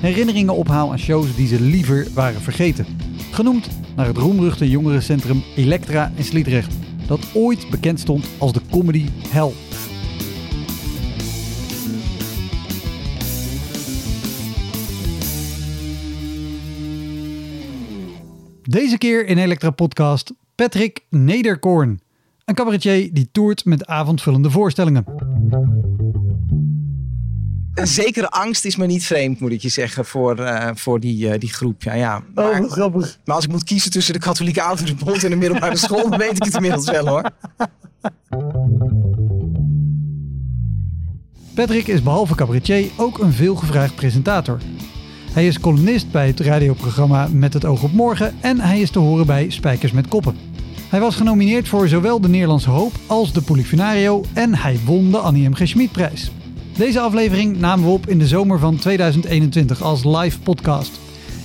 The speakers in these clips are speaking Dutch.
herinneringen ophaal aan shows die ze liever waren vergeten. Genoemd naar het roemruchte jongerencentrum Elektra in Sliedrecht, dat ooit bekend stond als de comedy hell. Deze keer in Elektra Podcast Patrick Nederkoorn. Een cabaretier die toert met avondvullende voorstellingen. Een zekere angst is me niet vreemd, moet ik je zeggen, voor, eh, voor die, eh, die groep. Ja, ja. Maar, Oh, grappig. maar als ik moet kiezen tussen de katholieke ouderenbond en de middelbare school, dan weet ik het inmiddels wel hoor. Patrick is behalve cabaretier ook een veelgevraagd presentator. Hij is columnist bij het radioprogramma Met het oog op morgen en hij is te horen bij Spijkers met Koppen. Hij was genomineerd voor zowel de Nederlandse Hoop als de Polifinario en hij won de Annie M. G. Schmid-prijs. Deze aflevering namen we op in de zomer van 2021 als live podcast.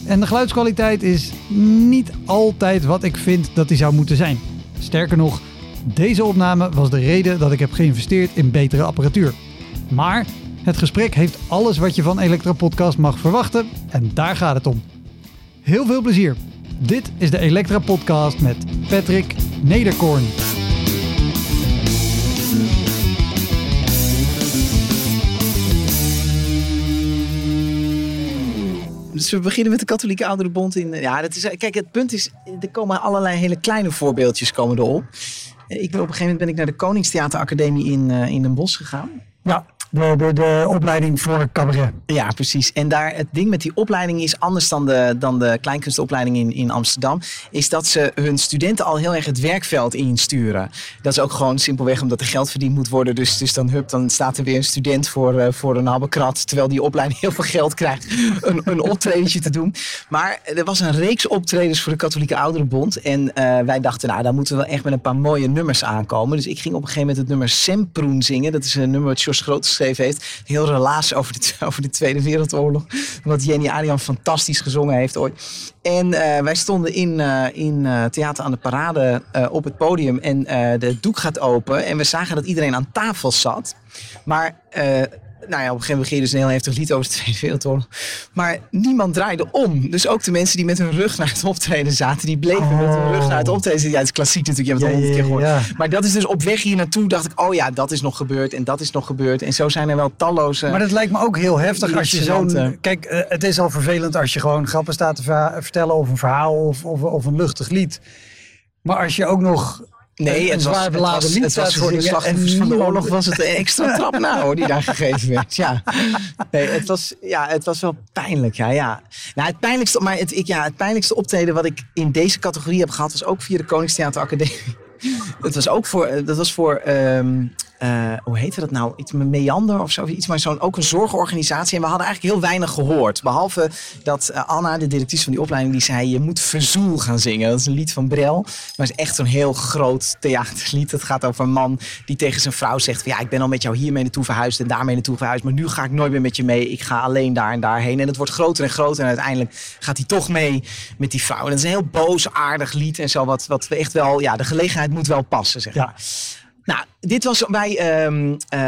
En de geluidskwaliteit is niet altijd wat ik vind dat die zou moeten zijn. Sterker nog, deze opname was de reden dat ik heb geïnvesteerd in betere apparatuur. Maar het gesprek heeft alles wat je van Elektra Podcast mag verwachten en daar gaat het om. Heel veel plezier. Dit is de Elektra Podcast met Patrick Nederkoorn. Dus we beginnen met de katholieke ouderenbond. In, ja, dat is, kijk, het punt is, er komen allerlei hele kleine voorbeeldjes komen erop. Ik ben, op een gegeven moment ben ik naar de Koningstheateracademie in, eh, in Den Bosch gegaan. Ja, de, de, de opleiding voor cabaret. Ja, precies. En daar, het ding met die opleiding is anders dan de, dan de kleinkunstopleiding in, in Amsterdam. Is dat ze hun studenten al heel erg het werkveld insturen. Dat is ook gewoon simpelweg omdat er geld verdiend moet worden. Dus, dus dan, hup, dan staat er weer een student voor, eh, voor een habbekrat. Terwijl die opleiding heel veel geld krijgt. Een, een optredentje te doen. Maar er was een reeks optredens voor de Katholieke Ouderenbond. En eh, wij dachten, nou, daar moeten we wel echt met een paar mooie nummers aankomen. Dus ik ging op een gegeven moment het nummer Semproen zingen. Dat is een nummer wat Jos Groot heeft. Heel relaas over de, over de Tweede Wereldoorlog. Wat Jenny Arian fantastisch gezongen heeft ooit. En eh, wij stonden in, eh, in eh, Theater aan de Parade op het podium. En de doek gaat open. En we zagen dat iedereen aan tafel zat. Maar nou ja, op een gegeven moment ging je dus een heel heftig lied over de Tweede Wereldoorlog. Maar niemand draaide om. Dus ook de mensen die met hun rug naar het optreden zaten, die bleven met hun rug naar het optreden zitten. Ja, het is klassiek natuurlijk, je hebt het Ja, honderd keer gehoord. ja. Maar dat is dus op weg hier naartoe, dacht ik, oh ja, dat is nog gebeurd en dat is nog gebeurd. En zo zijn er wel talloze... Maar dat lijkt me ook heel heftig als je zo'n... Kijk, eh, het is al vervelend als je gewoon grappen staat te vertellen of een verhaal of, of, of een luchtig lied. Maar als je ook nog Nee, het was, het was, het voor de slachtoffers van de oorlog was het een extra trap na hoor, die daar gegeven werd. Ja, nee, het was, ja, het was wel pijnlijk. Ja, ja. Nou, het pijnlijkste, maar het, ik, ja, het pijnlijkste optreden wat ik in deze categorie heb gehad, was ook via de Koningstheater Academie. Het was ook voor, dat was voor, ehm, eh, hoe heette dat nou? Iets met Meander of zo, iets, maar zo'n ook een zorgorganisatie. En we hadden eigenlijk heel weinig gehoord. Behalve dat eh, Anna, de directrice van die opleiding, die zei: Je moet Verzoel gaan zingen. Dat is een lied van Brel. Maar het is echt zo'n heel groot theaterlied. Het gaat over een man die tegen zijn vrouw zegt: van, Ja, ik ben al met jou hiermee naartoe verhuisd en daarmee naartoe verhuisd. Maar nu ga ik nooit meer met je mee. Ik ga alleen daar en daarheen. En het wordt groter en groter. En uiteindelijk gaat hij toch mee met die vrouw. En dat is een heel boosaardig lied en zo. Wat, wat we echt wel, ja, de gelegenheid moet wel passen, zeg Ja. Nou, dit was bij ehm eh,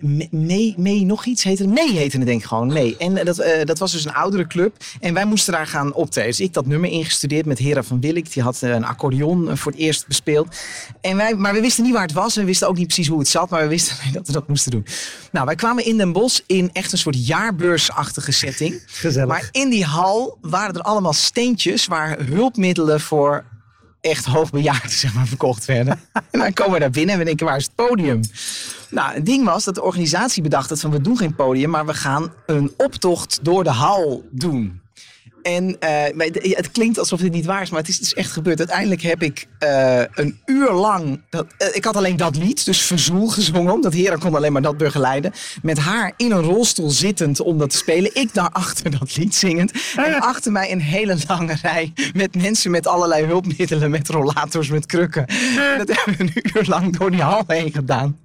Me- mee, mee nog iets heette het? Nee heette het denk ik gewoon. Nee. En eh, dat, eh, dat was dus een oudere club. En wij moesten daar gaan optreden. Dus ik dat nummer ingestudeerd met Hera van Willik. Die had eh, een accordeon voor het eerst bespeeld. En wij, maar we wisten niet waar het was. En we wisten ook niet precies hoe het zat. Maar we wisten dat we dat moesten doen. Nou, wij kwamen in Den Bosch in echt een soort jaarbeursachtige setting. Gezellig. Maar in die hal waren er allemaal steentjes waar hulpmiddelen voor echt hoogbejaarden zeg maar, verkocht werden. en dan komen we daar binnen en we denken, waar is het podium? Nou, het ding was dat de organisatie bedacht dat van we doen geen podium, maar we gaan een optocht door de hal doen. En uh, het klinkt alsof dit niet waar is, maar het is dus echt gebeurd. Uiteindelijk heb ik uh, een uur lang. Dat, uh, ik had alleen dat lied, dus Verzoel gezongen. Omdat Hera kon alleen maar dat begeleiden. Met haar in een rolstoel zittend om dat te spelen. Ik daarachter dat lied zingend. En achter mij een hele lange rij met mensen met allerlei hulpmiddelen. Met rollators, met krukken. Dat hebben we een uur lang door die hal heen gedaan.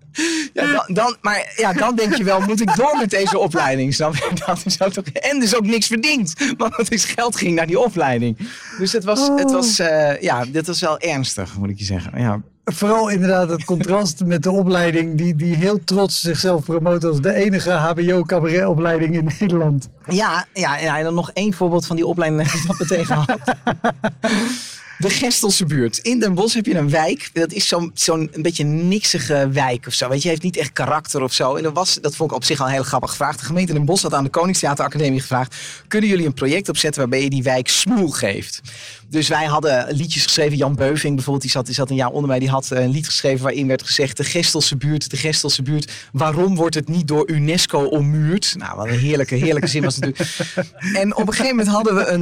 Ja, dan, dan, maar ja, dan denk je wel, moet ik door met deze opleiding? Snap je? Dat is ook toch, en dus ook niks verdiend. Want het is geld ging naar die opleiding. Dus het was, het was, uh, ja, dit was wel ernstig, moet ik je zeggen. Ja. Vooral inderdaad het contrast met de opleiding die, die heel trots zichzelf promoot als de enige HBO-cabaretopleiding in Nederland. Ja, ja, ja, en dan nog één voorbeeld van die opleiding dat tegen had. De Gestelse buurt. In Den Bosch heb je een wijk. Dat is zo'n zo'n een beetje niksige wijk of zo. Weet je, heeft niet echt karakter of zo. En dat, was, dat vond ik op zich al heel grappig gevraagd. De gemeente Den Bosch had aan de Koningstheateracademie gevraagd... kunnen jullie een project opzetten waarbij je die wijk smoel geeft? Dus wij hadden liedjes geschreven. Jan Beuving bijvoorbeeld, die zat, die zat een jaar onder mij. Die had een lied geschreven waarin werd gezegd... de Gestelse buurt, de Gestelse buurt. Waarom wordt het niet door UNESCO ommuurd? Nou, wat een heerlijke, heerlijke zin was natuurlijk. En op een gegeven moment hadden we een,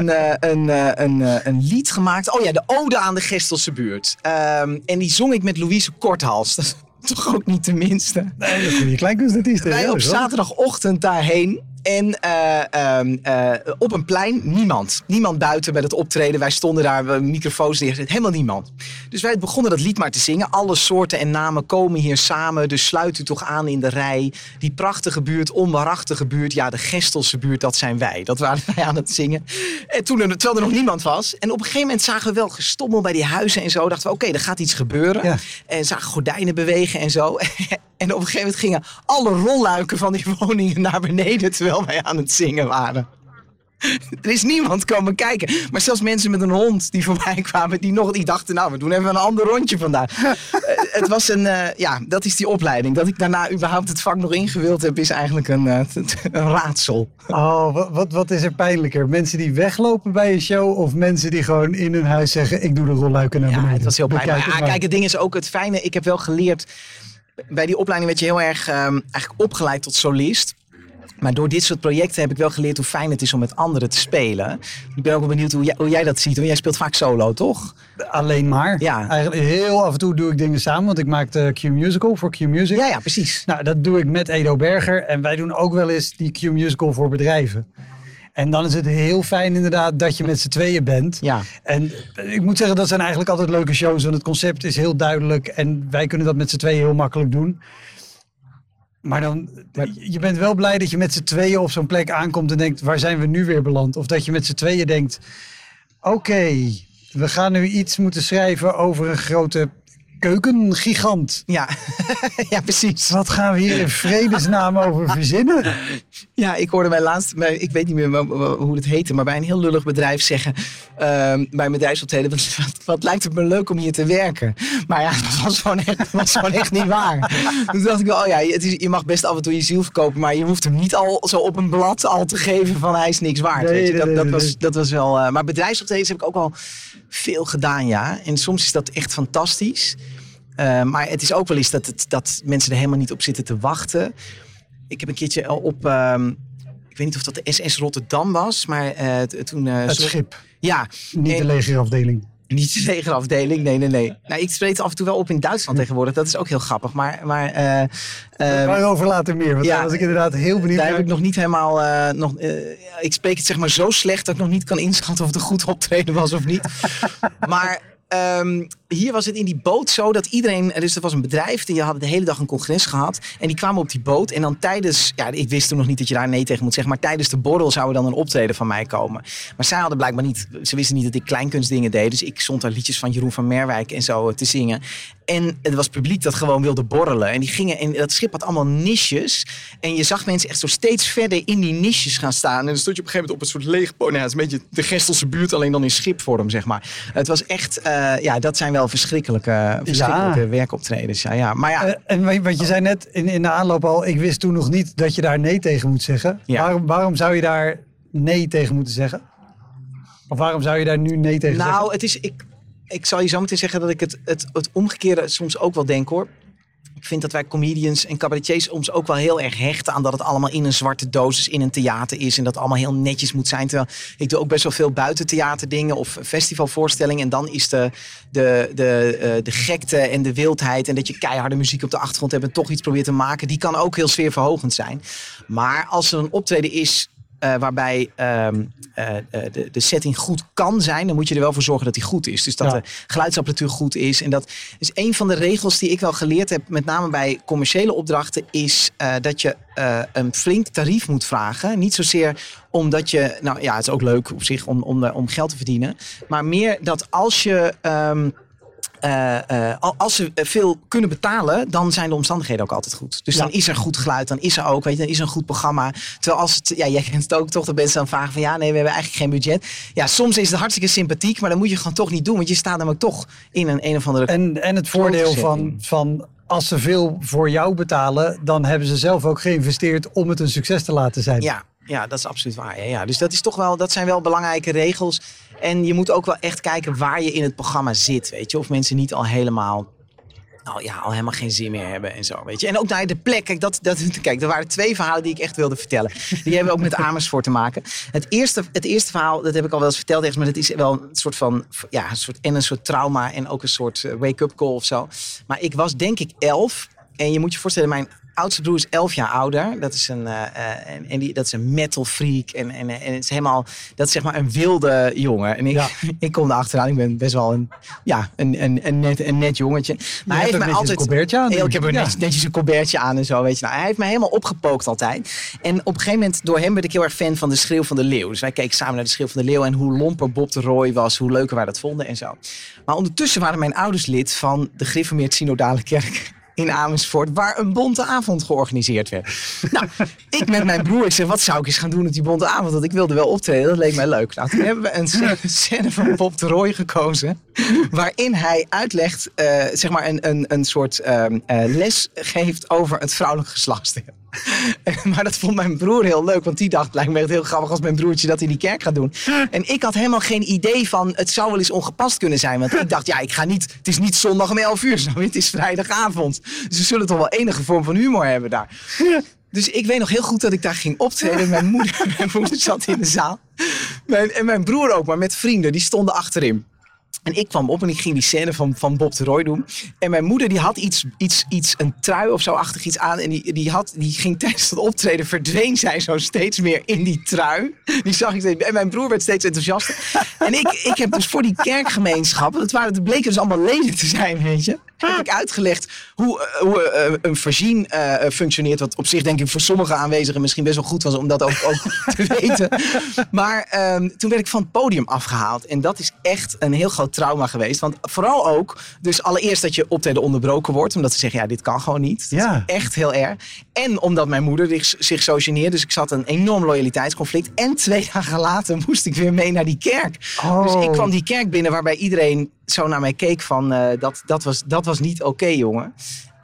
een, een, een, een lied gemaakt. Oh ja, de Ode aan de Gestelse buurt. Um, en die zong ik met Louise Korthals. Dat is toch ook niet de minste. Nee, een goede kleinkunstartiest. Wij op zaterdagochtend daarheen. En uh, um, uh, op een plein niemand. Niemand buiten bij het optreden. Wij stonden daar, microfoons neergezet. Helemaal niemand. Dus wij begonnen dat lied maar te zingen. Alle soorten en namen komen hier samen. Dus sluit u toch aan in de rij. Die prachtige buurt, onwaarachtige buurt. Ja, de Gestelse buurt, dat zijn wij. Dat waren wij aan het zingen. En toen er, terwijl er nog niemand was. En op een gegeven moment zagen we wel gestommel bij die huizen en zo. Dachten we, oké, okay, er gaat iets gebeuren. Ja. En zagen gordijnen bewegen en zo. En op een gegeven moment gingen alle rolluiken van die woningen naar beneden terwijl wij aan het zingen waren. Er is niemand komen kijken. Maar zelfs mensen met een hond die voorbij kwamen, die nog die dachten, nou, we doen even een ander rondje vandaag. het was een, uh, ja, dat is die opleiding. Dat ik daarna überhaupt het vak nog ingewild heb, is eigenlijk een, uh, een raadsel. Oh, wat, wat, wat, is er pijnlijker? Mensen die weglopen bij een show of mensen die gewoon in hun huis zeggen, ik doe de rolluiken naar beneden? Ja, het was heel pijnlijk. Maar, kijk, het ding is ook het fijne, ik heb wel geleerd bij die opleiding werd je heel erg um, eigenlijk opgeleid tot solist. Maar door dit soort projecten heb ik wel geleerd hoe fijn het is om met anderen te spelen. Ik ben ook wel benieuwd hoe jij, hoe jij dat ziet. Want jij speelt vaak solo, toch? Alleen maar. Ja. Eigenlijk heel af en toe doe ik dingen samen. Want ik maak de Q-Musical voor Q-Music. Ja, ja, precies. Nou, dat doe ik met Edo Berger. En wij doen ook wel eens die Q-Musical voor bedrijven. En dan is het heel fijn inderdaad dat je met z'n tweeën bent. Ja. En ik moet zeggen, dat zijn eigenlijk altijd leuke shows. Want het concept is heel duidelijk. En wij kunnen dat met z'n tweeën heel makkelijk doen. Maar dan, je bent wel blij dat je met z'n tweeën op zo'n plek aankomt en denkt, waar zijn we nu weer beland? Of dat je met z'n tweeën denkt, oké, we gaan nu iets moeten schrijven over een grote keukengigant. Ja. ja, precies. Wat gaan we hier in vredesnaam over verzinnen? Ja, ik hoorde mij laatst, ik weet niet meer hoe het heette, maar bij een heel lullig bedrijf zeggen, uh, bij bedrijfsoptreden, wat, wat, lijkt het me leuk om hier te werken. Maar ja, dat was gewoon echt, was gewoon echt niet waar. Toen dacht ik wel, oh ja, het is, je mag best af en toe je ziel verkopen, maar je hoeft hem niet al zo op een blad al te geven van hij is niks waard. weet je? Dat, dat, was, dat was wel, uh, maar bedrijfsoptredens heb ik ook al veel gedaan, ja. En soms is dat echt fantastisch. Uh, maar het is ook wel eens dat, het, dat mensen er helemaal niet op zitten te wachten. Ik heb een keertje op, um, ik weet niet of dat de SS Rotterdam was, maar uh, toen... Het schip. Ja. Niet de legerafdeling. Niet de legerafdeling, nee, nee, nee. Nou, ik spreek af en toe wel op in Duitsland tegenwoordig. Dat is ook heel grappig. Maar, maar uh, Waarover later meer, want ja, daar was ik inderdaad heel benieuwd Daar heb ik nog niet helemaal... Uh, nog, uh, ik spreek het zeg maar zo slecht dat ik nog niet kan inschatten of het een goed optreden was of niet. maar um, hier was het in die boot zo dat iedereen, dus er was een bedrijf, die hadden de hele dag een congres gehad. En die kwamen op die boot. En dan tijdens, ja, ik wist toen nog niet dat je daar nee tegen moet zeggen. Maar tijdens de borrel zou er dan een optreden van mij komen. Maar zij hadden blijkbaar niet, ze wisten niet dat ik kleinkunstdingen deed. Dus ik stond daar liedjes van Jeroen van Merwijk en zo te zingen. En het was publiek dat gewoon wilde borrelen. En die gingen, en dat schip had allemaal niches. En je zag mensen echt zo steeds verder in die niches gaan staan. En dan stond je op een gegeven moment op een soort leeg. Nou, een beetje de Gestelse buurt, alleen dan in schipvorm, zeg maar. Het was echt, uh, ja, dat zijn wel verschrikkelijke, verschrikkelijke ja. werkoptredens. Ja, ja. Maar ja. Uh, en wat je zei net in, in de aanloop al, ik wist toen nog niet dat je daar nee tegen moet zeggen. Ja. Waarom, waarom zou je daar nee tegen moeten zeggen? Of waarom zou je daar nu nee tegen nou, zeggen? Nou, het is, ik, ik zal je zo meteen zeggen dat ik het, het, het omgekeerde soms ook wel denk hoor. Ik vind dat wij comedians en cabaretiers soms ook wel heel erg hechten aan dat het allemaal in een zwarte dosis in een theater is. En dat allemaal heel netjes moet zijn. Terwijl ik doe ook best wel veel buitentheaterdingen of festivalvoorstellingen. En dan is de, de, de, uh, de gekte en de wildheid en dat je keiharde muziek op de achtergrond hebt en toch iets probeert te maken. Die kan ook heel sfeerverhogend zijn. Maar als er een optreden is uh, waarbij um, uh, de, de, setting goed kan zijn, dan moet je er wel voor zorgen dat die goed is. Dus dat ja. de geluidsapparatuur goed is. En dat is een van de regels die ik wel geleerd heb, met name bij commerciële opdrachten, is uh, dat je een flink tarief moet vragen. Niet zozeer omdat je, nou ja, het is ook leuk op zich om, om, om geld te verdienen, maar meer dat als je. Um, uh, uh, als ze veel kunnen betalen, dan zijn de omstandigheden ook altijd goed. Dus ja. dan is er goed geluid, dan is er ook, weet je, dan is er een goed programma. Terwijl als het, ja, jij kent het ook toch, dat mensen dan vragen van ja, nee, we hebben eigenlijk geen budget. Ja, soms is het hartstikke sympathiek, maar dan moet je gewoon toch niet doen, want je staat namelijk toch in een een of andere. En, en het voordeel van, van als ze veel voor jou betalen, dan hebben ze zelf ook geïnvesteerd om het een succes te laten zijn. Ja, ja, dat is absoluut waar. Ja, ja. Dus dat, is toch wel, dat zijn wel belangrijke regels. En je moet ook wel echt kijken waar je in het programma zit. Weet je, of mensen niet al helemaal nou ja, al helemaal geen zin meer hebben en zo, weet je. En ook naar de plek. Kijk, dat, dat, kijk, er waren twee verhalen die ik echt wilde vertellen. Die hebben ook met Amersfoort te maken. Het eerste, het eerste verhaal, dat heb ik al wel eens verteld, maar dat is wel een soort van, ja, een soort, en een soort trauma en ook een soort eh, wake-up call of zo. Maar ik was denk ik elf. En je moet je voorstellen, mijn oudste broer is 11 jaar ouder. Dat is een, uh, en, en die, dat is een metal freak. En, en, en het is helemaal, dat is zeg maar een wilde jongen. En ik, ja. ik kom daar achteraan. Ik ben best wel een, ja, een, een, een, net, een net jongetje. Maar hij heeft mij altijd. Een colbertje aan. Heel, ik heb er ja. netjes, een colbertje aan en zo. Weet je. Nou, hij heeft mij helemaal opgepookt altijd. En op een gegeven moment, door hem werd ik heel erg fan van de Schreeuw van de Leeuw. Dus wij keken samen naar de Schreeuw van de Leeuw. En hoe lomper Bob de Roy was, hoe leuker wij dat vonden en zo. Maar ondertussen waren mijn ouders lid van de Griffemeerd Synodale Kerk in Amersfoort, waar een bonte avond georganiseerd werd. nou, ik met mijn broer, ik zeg, wat zou ik eens gaan doen op die bonte avond? Want ik wilde wel optreden, dat leek mij leuk. Nou, toen hebben we een scène van Bob de Roy gekozen, waarin hij uitlegt, uh, zeg maar, een, een, een soort uh, les geeft over het vrouwelijk geslachtsdeel. maar dat vond mijn broer heel leuk, want die dacht, lijkt me echt heel grappig als mijn broertje dat in die kerk gaat doen. En ik had helemaal geen idee van, het zou wel eens ongepast kunnen zijn. Want ik dacht, ja, ik ga niet, het is niet zondag om 11 uur, het is vrijdagavond. Dus we zullen toch wel enige vorm van humor hebben daar. Dus ik weet nog heel goed dat ik daar ging optreden. Mijn moeder, mijn moeder zat in de zaal. Mijn, en mijn broer ook, maar met vrienden, die stonden achterin. En ik kwam op en ik ging die scène van, van Bob de Roy doen. En mijn moeder die had iets, iets, iets een trui of zo achtig iets aan. En die, die, had, die ging tijdens het optreden, verdween zij zo steeds meer in die trui. Die zag ik steeds. En mijn broer werd steeds enthousiaster. en ik, ik heb dus voor die kerkgemeenschap, dat, waren, het bleken dus allemaal leden te zijn, weet je heb ik uitgelegd hoe, uh, hoe uh, een voorzien uh, functioneert. Wat op zich denk ik voor sommige aanwezigen misschien best wel goed was om dat ook, ook te weten. Maar um, toen werd ik van het podium afgehaald. En dat is echt een heel groot trauma geweest. Want vooral ook, dus allereerst dat je optreden onderbroken wordt. Omdat ze zeggen, ja, dit kan gewoon niet. Dat ja. is echt heel erg. En omdat mijn moeder zich, zich zo geneerde. Dus ik zat een enorm loyaliteitsconflict. En twee dagen later moest ik weer mee naar die kerk. Oh. Dus ik kwam die kerk binnen waarbij iedereen zo naar mij keek van uh, dat, dat, was, dat was niet oké, jongen.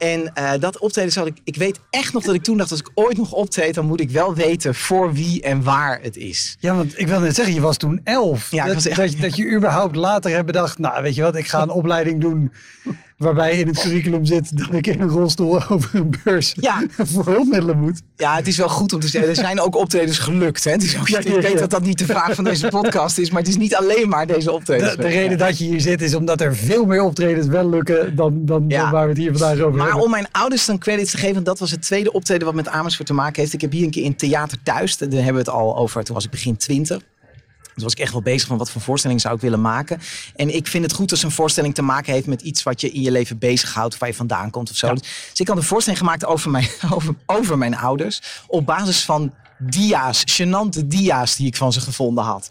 En uh, dat optreden zal ik. Ik weet echt nog dat ik toen dacht: als ik ooit nog optreed, dan moet ik wel weten voor wie en waar het is. Ja, want ik wil net zeggen, je was toen elf. Ja, dat, was echt... dat, dat, je überhaupt later hebt bedacht: nou, weet je wat, ik ga een opleiding doen waarbij in het curriculum zit dat ik in een rolstoel over een beurs ja. voor hulpmiddelen moet. Ja, het is wel goed om te zeggen. Er zijn ook optredens gelukt. Hè? Het is ook, ja, ik weet dat dat niet de vraag van deze podcast is, maar het is niet alleen maar deze optredens. De, de reden dat je hier zit is omdat er veel meer optredens wel lukken dan, dan, dan waar we het hier vandaag over maar hebben. Maar om mijn ouders dan credits te geven, dat was het tweede optreden wat met Amersfoort te maken heeft. Ik heb hier een keer in Theater Thuis, daar hebben we het al over, toen was ik begin twintig. Dus was ik echt wel bezig van wat voor voorstelling zou ik willen maken. En ik vind het goed als een voorstelling te maken heeft met iets wat je in je leven bezighoudt, waar je vandaan komt of zo. Ja. Dus ik had een voorstelling gemaakt over mijn, over, over mijn ouders. Op basis van dia's, gênante dia's die ik van ze gevonden had.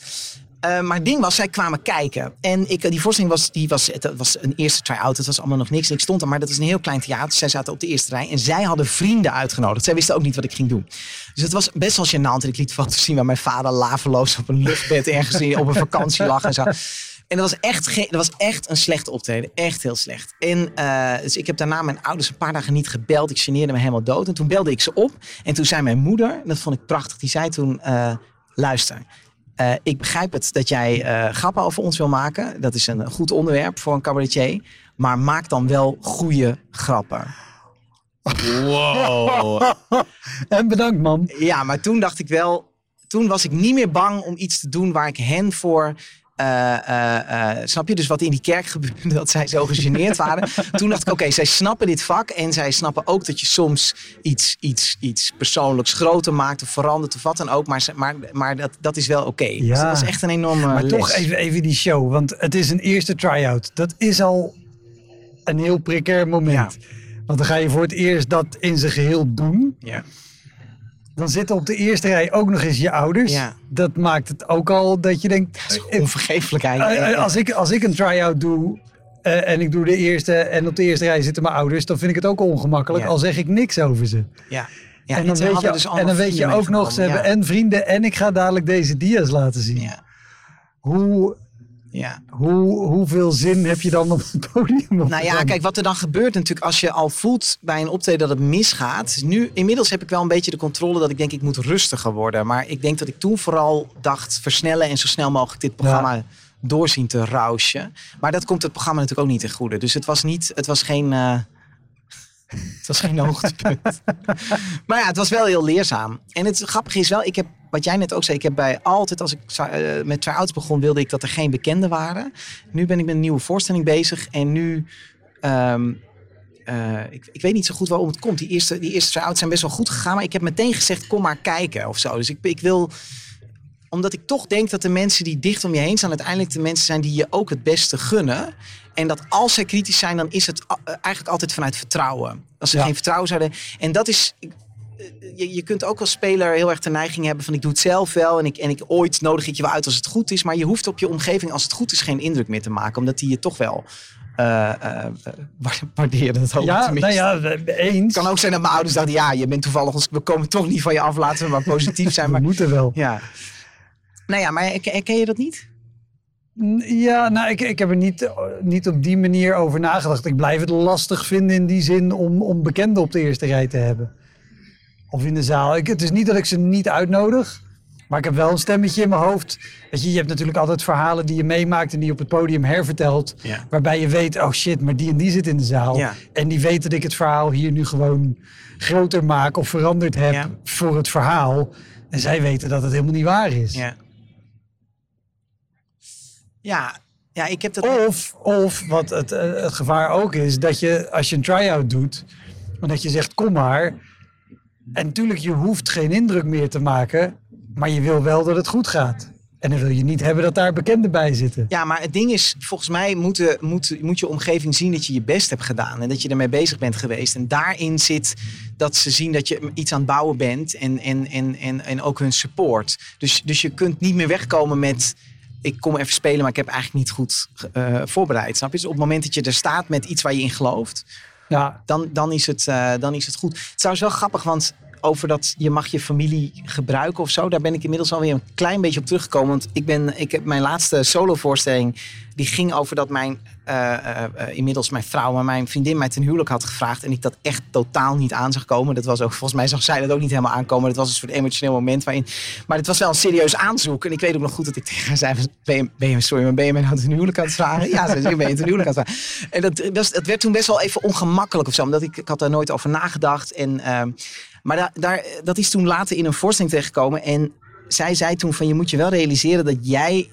Uh, maar het ding was, zij kwamen kijken. En ik, die voorstelling was, die was, het was een eerste try-out. Het was allemaal nog niks. Ik stond er, maar dat is een heel klein theater. Zij zaten op de eerste rij. En zij hadden vrienden uitgenodigd. Zij wisten ook niet wat ik ging doen. Dus het was best wel gênant. En ik liet foto's zien waar mijn vader laveloos op een luchtbed ergens op een vakantie lag en zo. En dat was echt, dat was echt een slecht optreden. Echt heel slecht. En uh, dus ik heb daarna mijn ouders een paar dagen niet gebeld. Ik geneerde me helemaal dood. En toen belde ik ze op. En toen zei mijn moeder, en dat vond ik prachtig, die zei toen... Luister, eh, ik begrijp het dat jij eh, grappen over ons wil maken. Dat is een goed onderwerp voor een cabaretier. Maar maak dan wel goede grappen. Wow. En bedankt, man. Ja, maar toen dacht ik wel... Toen was ik niet meer bang om iets te doen waar ik hen voor... eh, eh, eh, snap je? Dus wat in die kerk gebeurde, dat zij zo gegeneerd waren. Toen dacht ik, oké, zij snappen dit vak. En zij snappen ook dat je soms iets, iets, iets persoonlijks groter maakt of verandert of wat dan ook. Maar, maar, maar dat, dat is wel oké. Dus Ja. dat is echt een enorme Maar les. toch even, even die show, want het is een eerste try-out. Dat is al een heel precair moment. Want dan ga je voor het eerst dat in zijn geheel doen. Ja. Dan zitten op de eerste rij ook nog eens je ouders. Ja. Dat maakt het ook al dat je denkt... eh, Onvergeeflijkheid. eh, als, ik, als ik een try-out doe eh, en ik doe de eerste en op de eerste rij zitten mijn ouders... dan vind ik het ook ongemakkelijk, Ja. al zeg ik niks over ze. ja. Ja, en dan ze weet je, dus en dan weet je ook nog, ze hebben en vrienden en ik ga dadelijk deze dia's laten zien. Ja. Hoe, Ja. hoe, hoeveel zin heb je dan op het podium? Nou ja, kijk, wat er dan gebeurt natuurlijk als je al voelt bij een optreden dat het misgaat. is Nu, inmiddels heb ik wel een beetje de controle dat ik denk ik moet rustiger worden. Maar ik denk dat ik toen vooral dacht versnellen en zo snel mogelijk dit programma doorzien te rauschen. Maar dat komt het programma natuurlijk ook niet ten goede. Dus het was niet, het was geen, eh, het was geen hoogtepunt. maar ja, het was wel heel leerzaam. En het grappige is wel, ik heb, wat jij net ook zei, ik heb bij altijd als ik eh, met try-outs begon, wilde ik dat er geen bekenden waren. Nu ben ik met een nieuwe voorstelling bezig en nu Ehm, eh, ik, ik weet niet zo goed waarom het komt. Die eerste, die eerste try-outs zijn best wel goed gegaan. Maar ik heb meteen gezegd, kom maar kijken of zo. Dus ik, ik wil... Omdat ik toch denk dat de mensen die dicht om je heen staan... uiteindelijk de mensen zijn die je ook het beste gunnen. En dat als zij kritisch zijn, dan is het eh, eigenlijk altijd vanuit vertrouwen. Als ze Ja. geen vertrouwen zouden... En dat is... ik- eh, Je, je kunt ook als speler heel erg de neiging hebben van ik doe het zelf wel en ik, en ik ooit nodig ik je wel uit als het goed is. Maar je hoeft op je omgeving als het goed is geen indruk meer te maken. Omdat die je toch wel eh eh, eh, waarderen. Dat Ja, nou ja, eens. Het kan ook zijn dat mijn ouders dachten, ja, je bent toevallig, ons- we komen toch niet van je af, laten we maar positief zijn. We Maar moeten wel. ja. Nou ja, maar herken je dat niet? Ja, nou, ik, ik heb er niet, niet op die manier over nagedacht. Ik blijf het lastig vinden in die zin om, om bekenden op de eerste rij te hebben. Of in de zaal. Ik, het is niet dat ik ze niet uitnodig. Maar ik heb wel een stemmetje in mijn hoofd. Weet je, je hebt natuurlijk altijd verhalen die je meemaakt en die je op het podium hervertelt. Ja. Waarbij je weet, oh shit, maar die en die zit in de zaal. Ja. En die weet dat ik het verhaal hier nu gewoon groter maak of veranderd heb Ja. voor het verhaal. En zij weten dat het helemaal niet waar is. Ja. Ja, ja ik heb dat... Of, of wat het, eh, het gevaar ook is, dat je als je een try-out doet, dat je zegt kom maar. En natuurlijk, je hoeft geen indruk meer te maken, maar je wil wel dat het goed gaat. En dan wil je niet hebben dat daar bekenden bij zitten. Ja, maar het ding is, volgens mij moet, moet, moet je omgeving zien dat je je best hebt gedaan. En dat je ermee bezig bent geweest. En daarin zit dat ze zien dat je iets aan het bouwen bent. En, en, en, en, en ook hun support. Dus, dus je kunt niet meer wegkomen met... Ik kom even spelen, maar ik heb eigenlijk niet goed eh, voorbereid. Snap je? Dus op het moment dat je er staat met iets waar je in gelooft... Ja, dan, dan, is het, eh, dan is het goed. Het trouwens wel grappig, want over dat je mag je familie gebruiken of zo, daar ben ik inmiddels alweer een klein beetje op teruggekomen. Want ik, ben, ik heb mijn laatste solovoorstelling, die ging over dat mijn, inmiddels mijn vrouw, maar mijn vriendin mij ten huwelijk had gevraagd. En ik dat echt totaal niet aan zag komen. Dat was ook, volgens mij zag zij dat ook niet helemaal aankomen. Dat was een soort emotioneel moment waarin, maar het was wel een serieus aanzoek. En ik weet ook nog goed dat ik tegen haar zei, ben je, ben sorry, maar ben je mij nou ten huwelijk aan het vragen? Ja, ze zei, ben je ten huwelijk aan het vragen? En dat, dat werd toen best wel even ongemakkelijk of zo, omdat ik, ik had daar nooit over nagedacht. En, ehm, maar daar, daar, dat is toen later in een voorstelling terechtgekomen. En zij zei toen van, je moet je wel realiseren dat jij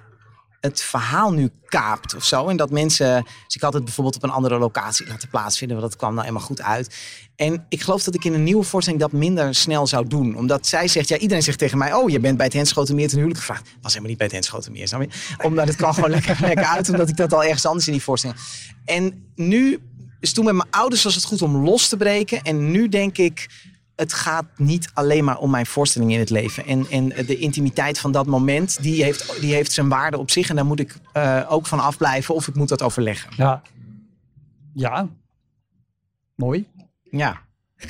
het verhaal nu kaapt of zo. En dat mensen... Dus ik had het bijvoorbeeld op een andere locatie laten plaatsvinden. Want dat kwam nou helemaal goed uit. En ik geloof dat ik in een nieuwe voorstelling dat minder snel zou doen. Omdat zij zegt... Ja, iedereen zegt tegen mij... Oh, je bent bij het Henschotenmeer ten huwelijk gevraagd. Was helemaal niet bij het Henschotenmeer, snap je? Omdat het kwam gewoon lekker, lekker uit. Omdat ik dat al ergens anders in die voorstelling... En nu... Dus toen met mijn ouders was het goed om los te breken. En nu denk ik het gaat niet alleen maar om mijn voorstelling in het leven. En, en de intimiteit van dat moment, die heeft, die heeft zijn waarde op zich. En daar moet ik eh, ook van afblijven of ik moet dat overleggen. ja. Ja. Mooi. Ja.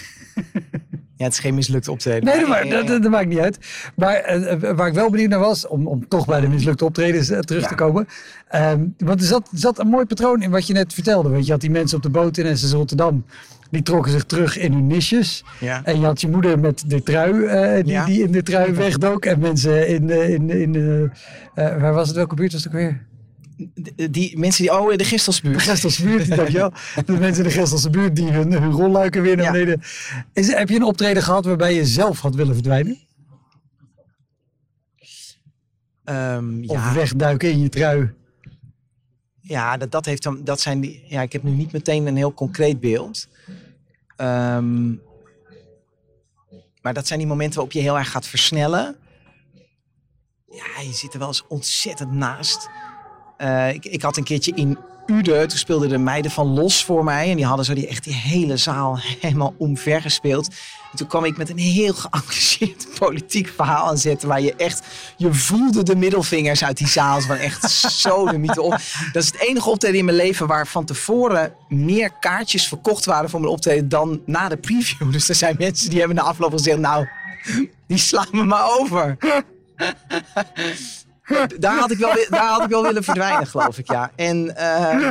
Ja, het is geen mislukt optreden. Nee, dat, Maar, dat, dat, maakt niet uit. Maar eh, eh, waar ik wel benieuwd naar was, om, om toch bij de mislukte optredens terug Ja. te komen. Ehm, want er zat, zat een mooi patroon in wat je net vertelde. Want je had die mensen op de boot in SS Rotterdam. Die trokken zich terug in hun nisjes. Ja. En je had je moeder met de trui, eh, die, Ja. die in de trui wegdook. En mensen in, de- in, de- in de... eh, waar was het? Welke buurt was het ook weer? Die, die mensen die, oh, de Gistelsbuurt. Gestelse buurt, dankjewel. De mensen in de Gestelse buurt die hun, hun rolluiken weer naar Ja. beneden. Is, heb je een optreden gehad waarbij je zelf had willen verdwijnen? Ehm, Of ja, wegduiken in je trui? ja dat, dat, heeft dan, dat zijn die. Ja, ik heb nu niet meteen een heel concreet beeld. Ehm, maar dat zijn die momenten waarop je heel erg gaat versnellen. Ja, je zit er wel eens ontzettend naast. Eh, ik, ik had een keertje in Uden, toen speelden de meiden van Los voor mij. En die hadden zo die, echt die hele zaal helemaal omver gespeeld. En toen kwam ik met een heel geëngageerd politiek verhaal aan zetten. Waar je echt, je voelde de middelvingers uit die zaal. Van echt zo de mythe op. Dat is het enige optreden in mijn leven waar van tevoren meer kaartjes verkocht waren voor mijn optreden dan na de preview. Dus er zijn mensen die hebben na afloop gezegd, nou, die slaan me maar over. Daar had, ik wel, daar had ik wel willen verdwijnen, geloof ik, ja. En eh,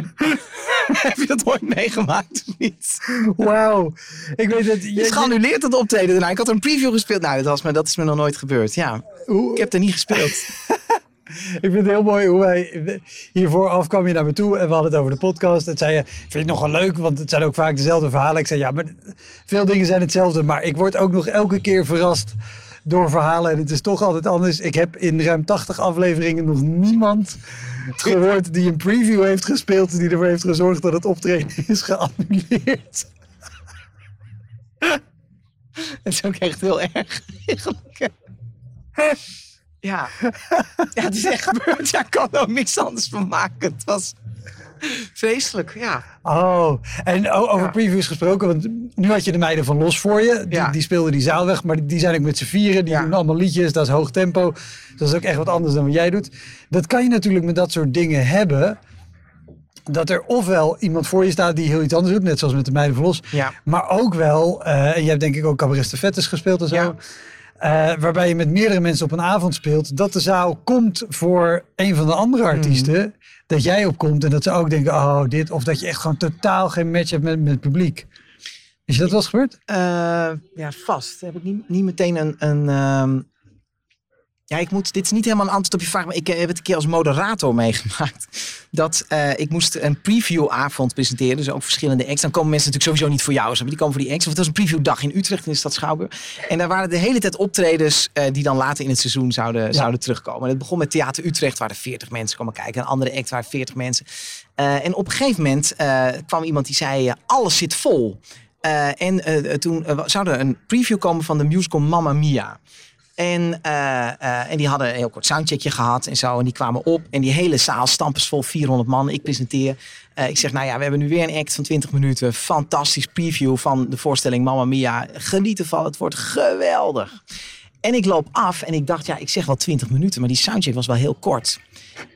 heb je dat ooit meegemaakt of niet? Wauw. Ik weet dat... Je is geannuleerd het optreden daarna. Ik had een preview gespeeld. Nou, dat, was me, dat is me nog nooit gebeurd, ja. hoe- Ik heb er niet gespeeld. Ik vind het heel mooi hoe wij... Hiervoor af kwam je naar me toe en we hadden het over de podcast. En zei je, vind je het nog wel leuk? Want het zijn ook vaak dezelfde verhalen. Ik zei, ja, maar veel dingen zijn hetzelfde. Maar ik word ook nog elke keer verrast door verhalen. En het is toch altijd anders. Ik heb in ruim 80 afleveringen nog niemand gehoord die een preview heeft gespeeld. Die ervoor heeft gezorgd dat het optreden is geannuleerd. Dat is ook echt heel erg. eigenlijk. Ja. ja, het is echt gebeurd. Ja, ik kan er ook niks anders van maken. Het was vreselijk, ja. Oh, en over Ja. previews gesproken, want nu had je de meiden van Los voor je. Die, Ja. die speelden die zaal weg, maar die- zijn ook met z'n vieren. Die Ja. doen allemaal liedjes, dat is hoog tempo. Dat is ook echt wat anders dan wat jij doet. Dat kan je natuurlijk met dat soort dingen hebben. Dat er ofwel iemand voor je staat die heel iets anders doet, net zoals met de meiden van Los. Maar ook wel, eh, en je hebt denk ik ook Cabaret de Vettes gespeeld en zo. Eh, waarbij je met meerdere mensen op een avond speelt. Dat de zaal komt voor een van de andere artiesten. Dat jij opkomt en dat ze ook denken, oh dit. Of dat je echt gewoon totaal geen match hebt met, met het publiek. Is je dat wel eens gebeurd? Eh, ja, vast. Heb ik niet, niet meteen een. een ehm, Ja, ik moet. Dit is niet helemaal een antwoord op je vraag, maar ik eh, heb het een keer als moderator meegemaakt. Dat eh, ik moest een previewavond presenteren, dus ook verschillende acts. Dan komen mensen natuurlijk sowieso niet voor jou, je? die komen voor die acts. Of het was een previewdag in Utrecht in de stad Schouwburg. En daar waren de hele tijd optredens eh, die dan later in het seizoen zouden, zouden terugkomen. En het begon met Theater Utrecht, waar er 40 mensen komen kijken. Een andere act waar 40 mensen. En op een gegeven moment kwam iemand die zei: alles zit vol. En toen zou er een preview komen van de musical Mamma Mia. En, eh, eh, en die hadden een heel kort soundcheckje gehad en zo. En die kwamen op. En die hele zaal, stampensvol, 400 man. Ik presenteer. Eh, ik zeg, nou ja, we hebben nu weer een act van 20 minuten. Fantastisch preview van de voorstelling Mamma Mia. Geniet ervan, het wordt geweldig. En ik loop af en ik dacht, ja, ik zeg wel 20 minuten. Maar die soundcheck was wel heel kort.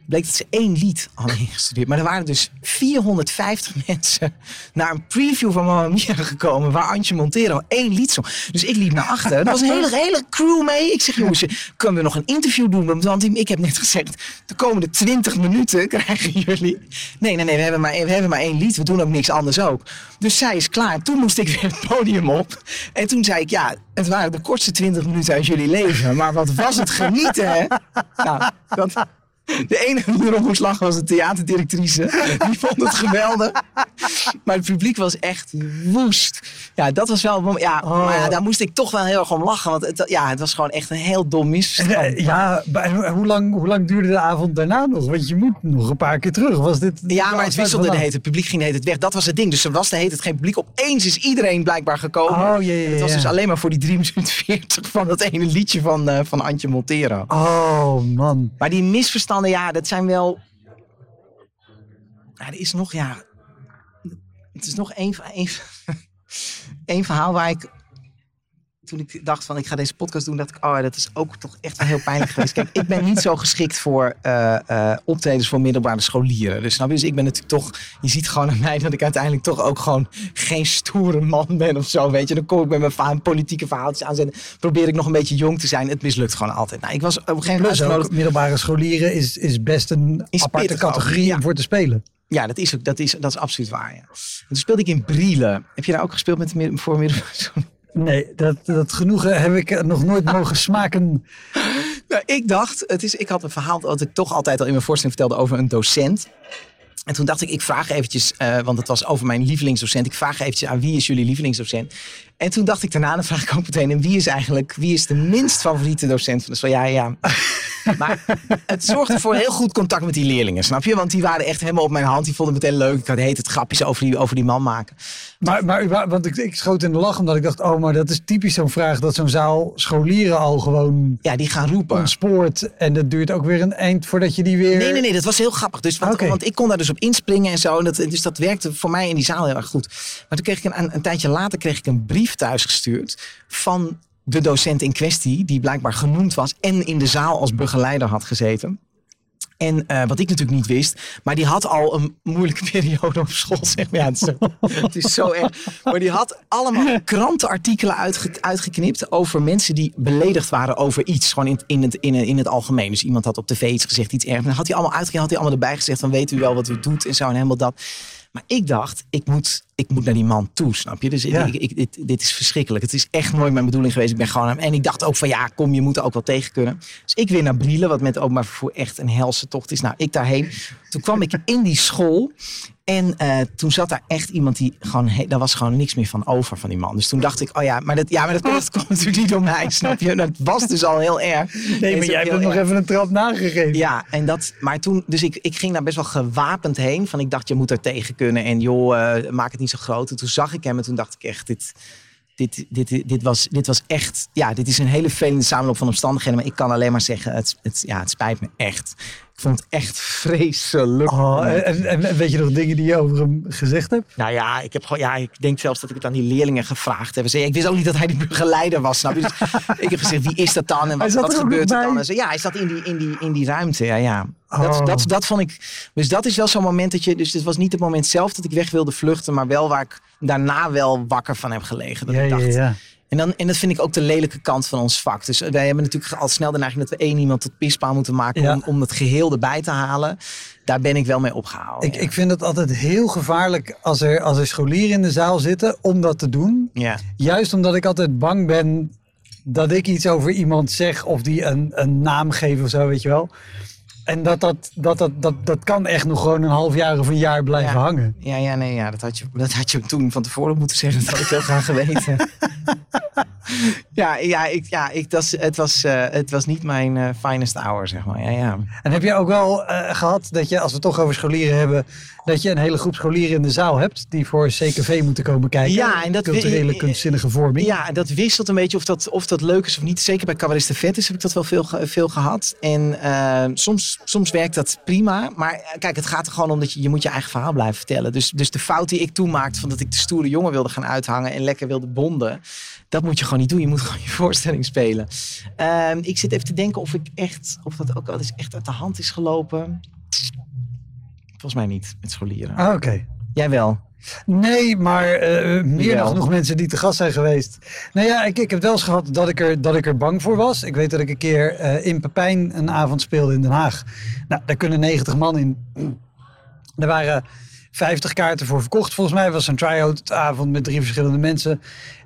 Bleek dat ze één lied hadden ingestudeerd. Maar er waren dus 450 mensen naar een preview van Mamma Mia gekomen. Waar Antje Montero één lied zong. Dus ik liep naar achter. Er was een hele, hele crew mee. Ik zeg, jongens, kunnen we nog een interview doen? Want ik heb net gezegd, de komende 20 minuten krijgen jullie... Nee, nee, nee, we hebben, maar, we hebben maar één lied. We doen ook niks anders ook. Dus zij is klaar. Toen moest ik weer het podium op. En toen zei ik, ja, het waren de kortste 20 minuten uit jullie leven. Maar wat was het genieten, hè? Nou, dat... De enige die erop moest lachen was de theaterdirectrice. Die vond het geweldig. Maar het publiek was echt woest. Ja, dat was wel... Ja, maar ja, daar moest ik toch wel heel erg om lachen. Want het, ja, het was gewoon echt een heel dom misverstand. Eh, Ja, maar hoe lang, hoe lang duurde de avond daarna nog? Want je moet nog een paar keer terug. Was dit Ja, maar het wisselde de heet. Het publiek ging de heet het weg. Dat was het ding. Dus er was de heet het geen publiek. Opeens is iedereen blijkbaar gekomen. Oh, Het was dus alleen maar voor die 3 minuten 40 van dat ene liedje van, eh, van Antje Montero. Oh, man. Maar die ja, dat zijn wel. Ja, er is nog, ja. Het is nog één, één, één verhaal waar ik. Toen ik dacht van ik ga deze podcast doen, dacht ik, oh, dat is ook toch echt wel heel pijnlijk geweest. Kijk, ik ben niet zo geschikt voor uh, uh, optredens voor middelbare scholieren. Dus je, dus ik ben natuurlijk toch, je ziet gewoon aan mij dat ik uiteindelijk toch ook gewoon geen stoere man ben of zo, weet je. Dan kom ik met mijn va politieke verhaaltjes aanzetten, probeer ik nog een beetje jong te zijn. Het mislukt gewoon altijd. Nou, ik was op een gegeven moment uitgenodigd. middelbare scholieren is, is best een is aparte categorie ja. om voor te spelen. Ja, dat is, ook, dat, is, dat is absoluut waar. Ja. En toen speelde ik in Brielen. Heb je daar ook gespeeld met voor middelbare Nee, dat, dat genoegen heb ik nog nooit mogen smaken. Nou, ik dacht, het is, ik had een verhaal dat ik toch altijd al in mijn voorstelling vertelde over een docent. En toen dacht ik, ik vraag eventjes, uh, want het was over mijn lievelingsdocent. Ik vraag eventjes aan wie is jullie lievelingsdocent? En toen dacht ik daarna, dan vraag ik ook meteen, en wie is eigenlijk, wie is de minst favoriete docent van de school? Ja, ja. Maar het zorgde voor heel goed contact met die leerlingen, snap je? Want die waren echt helemaal op mijn hand. Die vonden het meteen leuk. Ik had heet het grapjes over die, over die man maken. Maar, maar want ik, ik schoot in de lach omdat ik dacht, oh, maar dat is typisch zo'n vraag dat zo'n zaal scholieren al gewoon... Ja, die gaan roepen. Spoort. En dat duurt ook weer een eind voordat je die weer... Nee, nee, nee, dat was heel grappig. Dus, want, want ik kon daar dus op inspringen en zo. En dat, dus dat werkte voor mij in die zaal heel erg goed. Maar toen kreeg ik een, een tijdje later kreeg ik een brief thuisgestuurd van de docent in kwestie, die blijkbaar genoemd was en in de zaal als begeleider had gezeten. En uh, wat ik natuurlijk niet wist, maar die had al een moeilijke periode op school. Zeg maar. Ja, het, is zo, het is zo erg. Maar die had allemaal krantenartikelen uitge, uitgeknipt over mensen die beledigd waren over iets. Gewoon in, in, het, in, in het algemeen. Dus iemand had op tv iets gezegd, iets erg. En dan had hij allemaal uitgeknipt, had hij allemaal erbij gezegd van weet u wel wat u doet en zo en helemaal dat. Maar ik dacht, ik moet, ik moet naar die man toe, snap je? Dus ik, ik, dit, dit is verschrikkelijk. Het is echt nooit mijn bedoeling geweest. Ik ben gewoon En ik dacht ook van ja, kom, je moet er ook wel tegen kunnen. Dus ik weer naar Brielen, wat met openbaar vervoer echt een helse tocht is. Nou, ik daarheen. Toen kwam ik in die school. En uh, toen zat daar echt iemand die gewoon, daar was gewoon niks meer van over van die man. Dus toen dacht ik, oh ja, maar dat, ja, maar dat, komt, komt natuurlijk niet door mij, snap je? Dat was dus al heel erg. Nee, maar jij hebt er nog even een trap nagegeven. Ja, en dat, maar toen, dus ik, ik ging daar best wel gewapend heen. Van ik dacht, je moet er tegen kunnen en joh, uh, maak het niet zo groot. En toen zag ik hem en toen dacht ik echt, dit, dit, dit, dit, was, dit was echt, ja, dit is een hele vervelende samenloop van omstandigheden. Maar ik kan alleen maar zeggen, het, het, ja, het spijt me echt. Vond het echt vreselijk. Oh, en, en, weet je nog dingen die je over hem gezegd hebt? Nou ja, ik heb gewoon, ja, ik denk zelfs dat ik het aan die leerlingen gevraagd heb. Ik wist ook niet dat hij de begeleider was. Snap je? Dus ik heb gezegd, wie is dat dan? En wat, wat gebeurt er dan? En ja, hij zat in die, in die, in die ruimte. Ja, ja. Dat, oh. dat, dat vond ik. Dus dat is wel zo'n moment dat je. Dus het was niet het moment zelf dat ik weg wilde vluchten, maar wel waar ik daarna wel wakker van heb gelegen. Dat ja, ik dacht, ja, ja. En, dan, en dat vind ik ook de lelijke kant van ons vak. Dus wij hebben natuurlijk al snel de neiging dat we één iemand tot pispaal moeten maken om, om het geheel erbij te halen. Daar ben ik wel mee opgehouden. Ik, ik vind het altijd heel gevaarlijk als er, als er scholieren in de zaal zitten om dat te doen. Ja. Juist omdat ik altijd bang ben dat ik iets over iemand zeg of die een, een naam geef of zo, weet je wel. En dat, dat, dat, dat, dat, dat kan echt nog gewoon een half jaar of een jaar blijven hangen. Ja, ja, nee, ja, dat had je, dat had je toen van tevoren moeten zeggen. Dat had ik heel graag geweten. ja, ja, ik, ja ik, dat, het, was, uh, het was niet mijn uh, finest hour, zeg maar. Ja, ja. En heb je ook wel uh, gehad dat je, als we het toch over scholieren hebben, dat je een hele groep scholieren in de zaal hebt die voor CKV moeten komen kijken? Ja, en dat culturele, kunstzinnige vorming. Ja, dat wisselt een beetje of dat, of dat leuk is of niet. Zeker bij Cabaret de Vettes heb ik dat wel veel, veel gehad. En soms, soms werkt dat prima. Maar kijk, het gaat er gewoon om dat je, je moet je eigen verhaal blijven vertellen. Dus, dus de fout die ik toen maakte van dat ik de stoere jongen wilde gaan uithangen en lekker wilde bonden. Dat moet je gewoon niet doen. Je moet gewoon je voorstelling spelen. Uh, ik zit even te denken of ik echt, of dat ook al eens echt uit de hand is gelopen. Volgens mij niet met scholieren. Ah, oké. Jij wel? Nee, maar uh, meer dan genoeg mensen die te gast zijn geweest. Nou ja, ik, ik heb wel eens gehad dat ik, er, dat ik er bang voor was. Ik weet dat ik een keer uh, in Pepijn een avond speelde in Den Haag. Nou, daar kunnen 90 man in. Er waren 50 kaarten voor verkocht. Volgens mij was een try-out avond met drie verschillende mensen.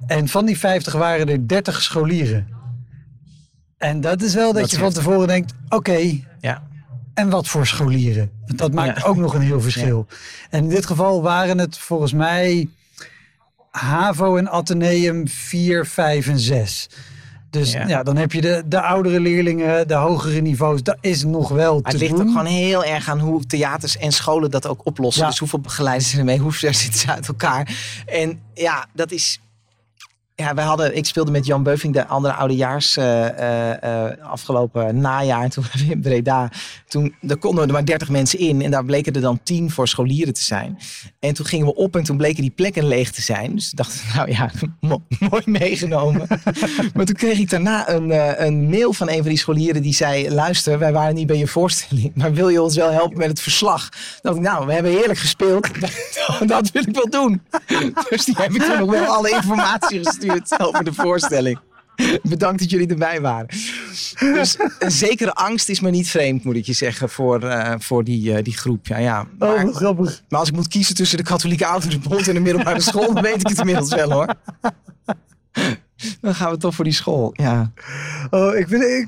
En van die 50 waren er 30 scholieren. En dat is wel dat, je van tevoren denkt: oké, ja. En wat voor scholieren? Dat maakt ook nog een heel verschil. En in dit geval waren het volgens mij HAVO en Atheneum 4, 5 en 6. Dus ja. dan heb je de, de oudere leerlingen, de hogere niveaus. Dat is nog wel te Het ligt doen. ook gewoon heel erg aan hoe theaters en scholen dat ook oplossen. Dus hoeveel begeleiders er mee, hoe ver zitten ze uit elkaar. En ja, dat is... Ja, wij hadden, ik speelde met Jan Beuving de andere oudejaars eh, eh, afgelopen najaar. Toen waren we in Breda. Toen daar konden er maar 30 mensen in. En daar bleken er dan 10 voor scholieren te zijn. En toen gingen we op en toen bleken die plekken leeg te zijn. Dus dachten nou ja, mo- mooi meegenomen. maar toen kreeg ik daarna een, een mail van een van die scholieren die zei... Luister, wij waren niet bij je voorstelling. Maar wil je ons wel helpen met het verslag? Dan dacht ik, nou, we hebben heerlijk gespeeld. dat wil ik wel doen. Dus die heb ik toen nog wel alle informatie over de voorstelling. Bedankt dat jullie erbij waren. Dus een zekere angst is me niet vreemd, moet ik je zeggen, voor, eh, voor die, eh, die groep. Ja, ja. Maar, Oh, grappig. maar als ik moet kiezen tussen de katholieke ouderenbond en de middelbare school, dan weet ik het inmiddels wel hoor. Dan gaan we toch voor die school. Ja. Oh, ik, vind, ik,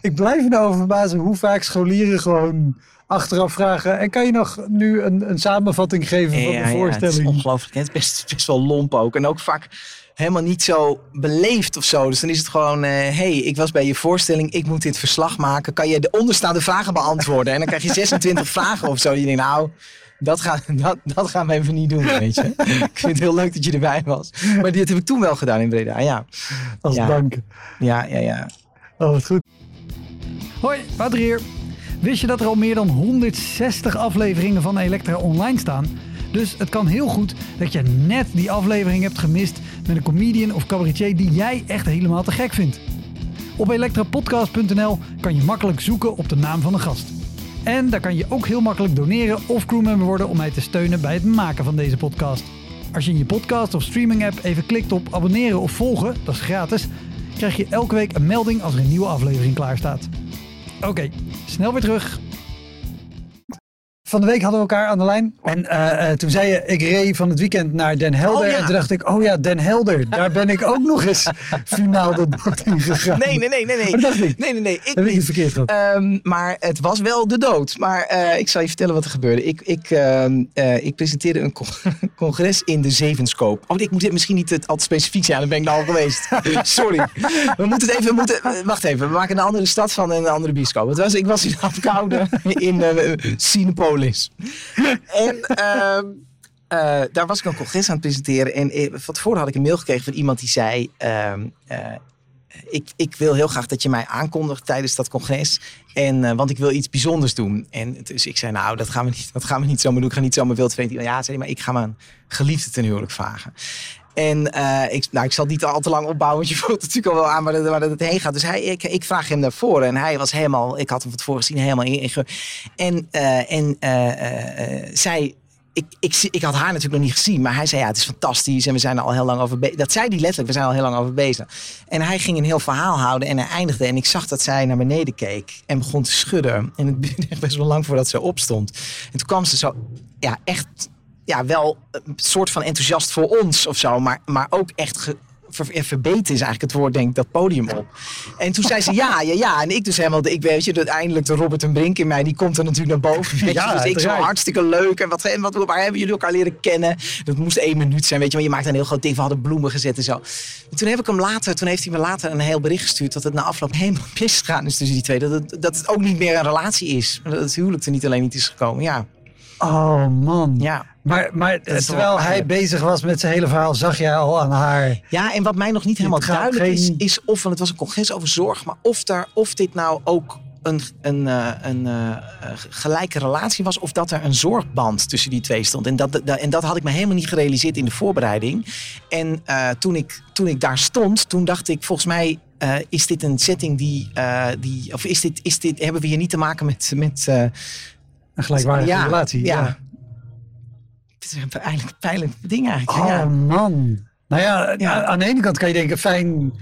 ik blijf me nou verbazen hoe vaak scholieren gewoon achteraf vragen. En kan je nog nu een, een samenvatting geven van Ja, de ja, het is voorstelling? ongelooflijk. Het is best, best wel lomp ook. En ook vaak helemaal niet zo beleefd of zo. Dus dan is het gewoon, hé, hey, ik was bij je voorstelling, ik moet dit verslag maken. Kan je de onderstaande vragen beantwoorden? En dan krijg je 26 vragen of zo. Je denkt, nou, dat, gaan dat, dat gaan we even niet doen, weet je. ik vind het heel leuk dat je erbij was. Maar dit heb ik toen wel gedaan in Breda, ja. Als Ja. dank. Ja, ja, ja. Oh, wat goed. Hoi, Wouter hier. Wist je dat er al meer dan 160 afleveringen van Elektra online staan? Dus het kan heel goed dat je net die aflevering hebt gemist met een comedian of cabaretier die jij echt helemaal te gek vindt. Op elektrapodcast.nl kan je makkelijk zoeken op de naam van de gast. En daar kan je ook heel makkelijk doneren of crewmember worden om mij te steunen bij het maken van deze podcast. Als je in je podcast of streaming app even klikt op abonneren of volgen, dat is gratis, krijg je elke week een melding als er een nieuwe aflevering klaar staat. Oké, snel weer terug. Van de week hadden we elkaar aan de lijn. En eh, toen zei je, ik reed van het weekend naar Den Helder. Oh, ja. En toen dacht ik, oh ja, Den Helder. Daar ben ik ook nog eens finaal de bocht in gegaan. Nee, nee, nee, nee. nee. Dacht ik. Nee, nee, nee. Ik Heb ik verkeerd gehad? Ehm, maar het was wel de dood. Maar eh, ik zal je vertellen wat er gebeurde. Ik, ik, eh, ik presenteerde een con- congres in de Zevenscoop. Oh, ik moet dit misschien niet het, al te specifiek zijn. Dan ben ik nou al geweest. Sorry. We moeten het even... We moeten, wacht even. We maken een andere stad van en een andere bioscoop. Het was, ik was in Apkoude in eh En... ehm, eh, daar was ik een congres aan het presenteren. En eh, van tevoren had ik een mail gekregen van iemand die zei... ehm, eh, ik, ik wil heel graag dat je mij aankondigt tijdens dat congres. En, want ik wil iets bijzonders doen. En dus ik zei, nou, dat gaan we niet, dat gaan we niet zomaar doen. Ik ga niet zomaar wild vreemd. Ja, zei maar ik ga mijn geliefde ten huwelijk vragen. En eh, ik, nou, ik zal niet al te lang opbouwen, want je voelt natuurlijk al wel aan waar het heen gaat. Dus hij, ik, ik vraag hem naar voren en hij was helemaal, ik had hem van tevoren gezien, helemaal in. en eh, en eh, zij, ik, ik, ik had haar natuurlijk nog niet gezien, maar hij zei ja, het is fantastisch en we zijn er al heel lang over bezig. Dat zei hij letterlijk, we zijn al heel lang over bezig. En hij ging een heel verhaal houden en hij eindigde en ik zag dat zij naar beneden keek en begon te schudden. En het duurde best wel lang voordat ze opstond. En toen kwam ze zo, ja, echt ja, wel een soort van enthousiast voor ons of zo, maar, maar ook echt ge, ver, verbeten is eigenlijk het woord, denk ik, dat podium op. En toen zei ze ja, ja, ja. En ik dus helemaal, de- ik weet je, dat eindelijk de Robert en Brink in mij, die komt er natuurlijk naar boven. Weet je. Ja, dus ik zo hartstikke leuk. En wat, en wat, waar hebben jullie elkaar leren kennen? Dat moest één minuut zijn, weet je, maar je maakt een heel groot ding. We hadden bloemen gezet en zo. En toen heb ik hem later, toen heeft hij me later een heel bericht gestuurd dat het na afloop helemaal misgegaan is tussen die twee. Dat het, dat het ook niet meer een relatie is. Dat het huwelijk er niet alleen niet is gekomen. Ja, Oh man. ja. Maar, maar terwijl hij bezig was met zijn hele verhaal, zag jij al aan haar. Ja, en wat mij nog niet helemaal duidelijk is, geen- is of, want het was een congres over zorg, maar of, daar, of dit nou ook een, een, eh, een eh, gelijke relatie was, of dat er een zorgband tussen die twee stond. En dat, dat- en dat had ik me helemaal niet gerealiseerd in de voorbereiding. En eh, toen, ik, toen ik daar stond, toen dacht ik, volgens mij is dit een setting die, die of is dit, is dit, hebben we hier niet te maken met, met Een gelijkwaardige ja, relatie. Ja. Het is een eigenlijk pijnlijk ding eigenlijk. Oh ja. man. Nou ja, Ja. aan de ene kant kan je denken, fijn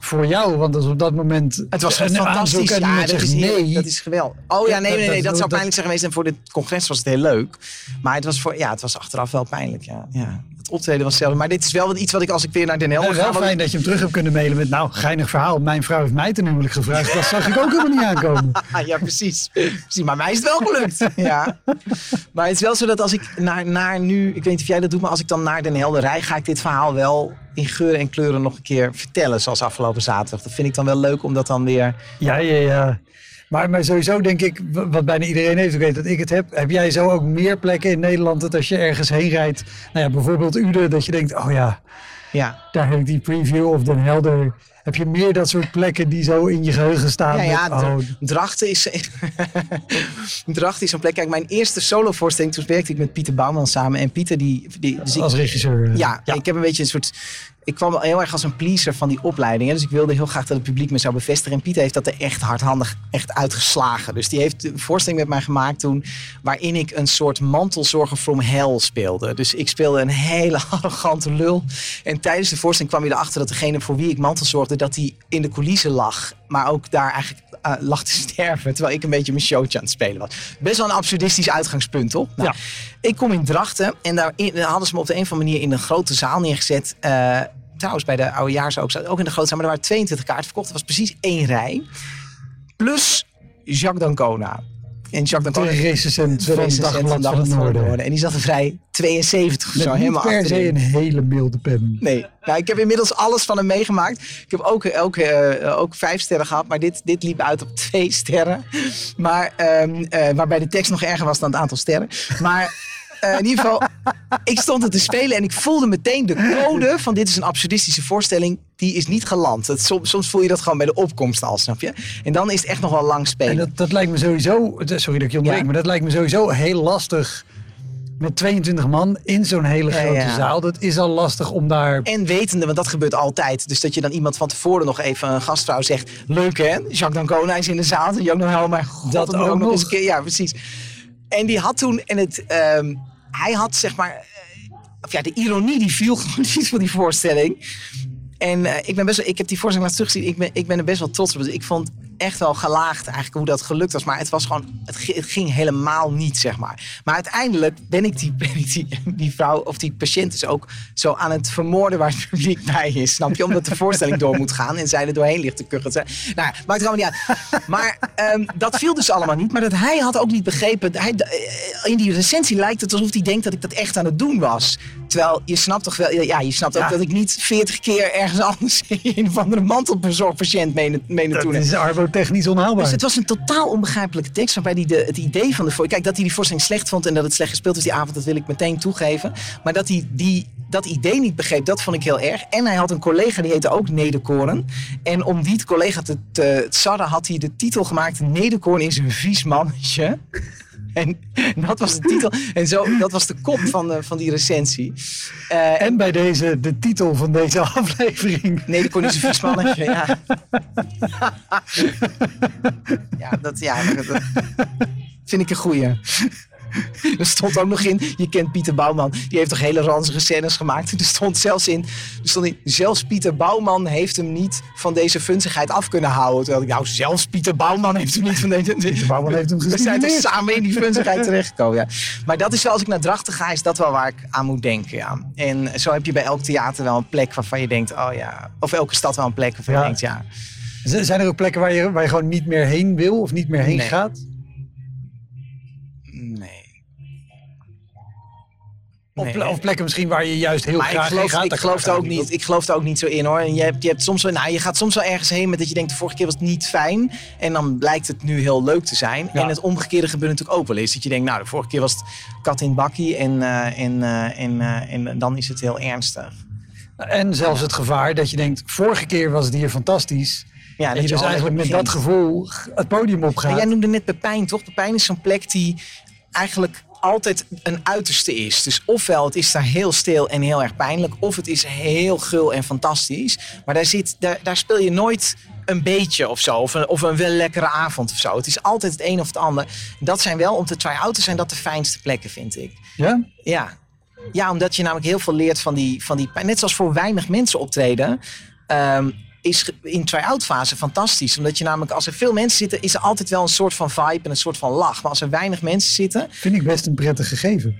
voor jou, want dat is op dat moment Het was een fantastisch. en Ja, dat zegt is, nee. dat is geweldig. Oh ja, Ja, nee, dat- nee, nee. dat- Dat, zou dat- pijnlijk zijn geweest. En voor dit congres was het heel leuk. Maar het was, voor, ja, het was achteraf wel pijnlijk. Ja. Ja. Het optreden was zelf. Maar dit is wel wat- iets wat ik als ik weer naar Den Helder Nou, ga. wel wat ik- fijn dat je hem terug hebt kunnen mailen met, nou, geinig verhaal. Mijn vrouw heeft mij ten huwelijk gevraagd. Dat zag ik ook helemaal niet aankomen. Ja, precies. precies. Maar mij is het wel gelukt. ja. Maar het is wel zo dat als ik naar, naar nu... Ik weet niet of jij dat doet, maar als ik dan naar Den Helder rij... ga ik dit verhaal wel in geuren en kleuren nog een keer vertellen. Zoals afgelopen zaterdag. Dat vind ik dan wel leuk om dat dan weer... Ja, ja, ja. Maar, maar sowieso denk ik, wat bijna iedereen heeft, ik weet dat ik het heb. Heb jij zo ook meer plekken in Nederland dat als je ergens heen rijdt, nou ja, bijvoorbeeld Uden, dat je denkt, oh ja, Ja. daar heb ik die preview of Den Helder. Heb je meer dat soort plekken die zo in je geheugen staan? Ja, ja, met, oh, Dra- Drachten is, Drachten is zo'n plek. Kijk, mijn eerste solovoorstelling, toen werkte ik met Pieter Bouwman samen. En Pieter, die... die dus ik- als regisseur. eh, ja, ik heb een beetje een soort... Ik kwam wel heel erg als een pleaser van die opleiding. hè. Dus ik wilde heel graag dat het publiek me zou bevestigen. En Pieter heeft dat er echt hardhandig echt uitgeslagen. Dus die heeft een voorstelling met mij gemaakt toen... waarin ik een soort mantelzorger from hell speelde. Dus ik speelde een hele arrogante lul. En tijdens de voorstelling kwam je erachter dat degene voor wie ik mantelzorgde... dat die in de coulissen lag. Maar ook daar eigenlijk eh, lag te sterven. Terwijl ik een beetje mijn showtje aan het spelen was. Best wel een absurdistisch uitgangspunt, toch? Nou, Ja. ik kom in Drachten en daar in- daar hadden ze me op de een of andere manier in een grote zaal neergezet. Eh, trouwens, bij de oudejaars ook, ook in de zaal. Maar er waren 22 kaarten verkocht. Er was precies één rij. Plus Jacques D'Ancona. En Jacques De D'Ancona, recensent de van recensent Dagblad van het Noorden. En die zat er vrij 72 of zo, niet helemaal per se een hele milde pen. Nee, nou, ik heb inmiddels alles van hem meegemaakt. Ik heb ook, ook, eh, ook vijf sterren gehad, maar dit, dit liep uit op twee sterren. Maar, ehm, eh, waarbij de tekst nog erger was dan het aantal sterren. Maar eh, in ieder geval, ik stond het te spelen en ik voelde meteen de code van dit is een absurdistische voorstelling. Die is niet geland. Het, soms, soms voel je dat gewoon bij de opkomst al, snap je? En dan is het echt nog wel lang spelen. En dat, dat lijkt me sowieso, sorry dat ik je onderbreek, Ja. maar dat lijkt me sowieso heel lastig met 22 man in zo'n hele grote ja. zaal. Dat is al lastig om daar... En wetende, want dat gebeurt altijd. Dus dat je dan iemand van tevoren nog even een gastvrouw zegt. Leuk hè? Jacques D'Ancona is in de zaal. En nog helemaal. Maar god, Dat dat ook nog eens nog. een keer. Ja, precies. En die had toen. En het, ehm, hij had zeg maar. eh, Of ja, de ironie die viel gewoon niet van die voorstelling. En eh, ik ben best wel, ik heb die voorstelling laatst teruggezien. Ik ben, ik ben er best wel trots op. Dus ik vond echt wel gelaagd eigenlijk hoe dat gelukt was. Maar het was gewoon, het, gi- het ging helemaal niet, zeg maar. Maar uiteindelijk ben ik die, ben ik die, die vrouw of die patiënt dus ook zo aan het vermoorden waar het publiek bij is. Snap je? Omdat de voorstelling door moet gaan en zij er doorheen ligt te kuchen. Nou, maakt het allemaal niet uit. Maar ehm, dat viel dus allemaal niet. Maar dat hij had ook niet begrepen. Hij, eh, in die recensie lijkt het alsof hij denkt dat ik dat echt aan het doen was. Terwijl je snapt toch wel, ja, je snapt ook Ja. dat ik niet 40 keer ergens anders in een of andere mantelbezorgpatiënt mee, na- mee naartoe Dat is arbotechnisch onhaalbaar. Dus het was een totaal onbegrijpelijke tekst waarbij hij de, het idee van de voor. Kijk, dat hij die voorstelling slecht vond en dat het slecht gespeeld was die avond, dat wil ik meteen toegeven. Maar dat hij die, dat idee niet begreep, dat vond ik heel erg. En hij had een collega die heette ook Nederkoren. En om die collega te, te sarren had hij de titel gemaakt: Nederkoren is een vies mannetje. En dat was de titel. En zo, dat was de kop van, de, van die recensie. Eh, En bij deze, de titel van deze aflevering. Nederkoren is een vies mannetje, ja. ja, dat, ja, dat, dat vind ik een goeie. Er stond ook nog in, je kent Pieter Bouwman, die heeft toch hele ranzige scènes gemaakt. Er stond zelfs in, er stond in, zelfs Pieter Bouwman heeft hem niet van deze funzigheid af kunnen houden. Terwijl ik, nou, zelfs Pieter Bouwman heeft hem niet van deze... Pieter Bouwman heeft hem We zijn toch samen in die funzigheid terechtgekomen, ja. Maar dat is wel, als ik naar Drachten ga, is dat wel waar ik aan moet denken, ja. En zo heb je bij elk theater wel een plek waarvan je denkt, oh ja. Of elke stad wel een plek waarvan Ja. je denkt, ja. Zijn er ook plekken waar je, waar je gewoon niet meer heen wil of niet meer heen Nee. gaat? Nee. of plekken misschien waar je juist heel Maar ik graag geloof, heen gaat? ik, geloof er ik ook niet, ik geloof er ook niet zo in hoor. En je, hebt, je, hebt soms wel, nou, je gaat soms wel ergens heen met dat je denkt, de vorige keer was het niet fijn. En dan blijkt het nu heel leuk te zijn. Ja. En het omgekeerde gebeurt natuurlijk ook wel eens. Dat je denkt, nou, de vorige keer was het kat in bakkie en, eh, en, eh, en, eh, en dan is het heel ernstig. En zelfs het gevaar dat je denkt, vorige keer was het hier fantastisch. Ja, en je dus eigenlijk met begint. dat gevoel het podium opgaat. jij noemde net Pepijn, toch? Pepijn is zo'n plek die eigenlijk altijd een uiterste is. Dus ofwel het is daar heel stil en heel erg pijnlijk, of het is heel gul en fantastisch. Maar daar, zit, daar, daar speel je nooit een beetje of zo, of een, of een wel lekkere avond of zo. Het is altijd het een of het ander. Dat zijn wel, om te try-out te zijn, dat de fijnste plekken, vind ik. Ja? Ja. ja, omdat je namelijk heel veel leert van die, van die pijn. Net zoals voor weinig mensen optreden. ehm, is in try-out fase fantastisch. Omdat je namelijk, als er veel mensen zitten, is er altijd wel een soort van vibe en een soort van lach. Maar als er weinig mensen zitten, Vind ik best een prettig gegeven.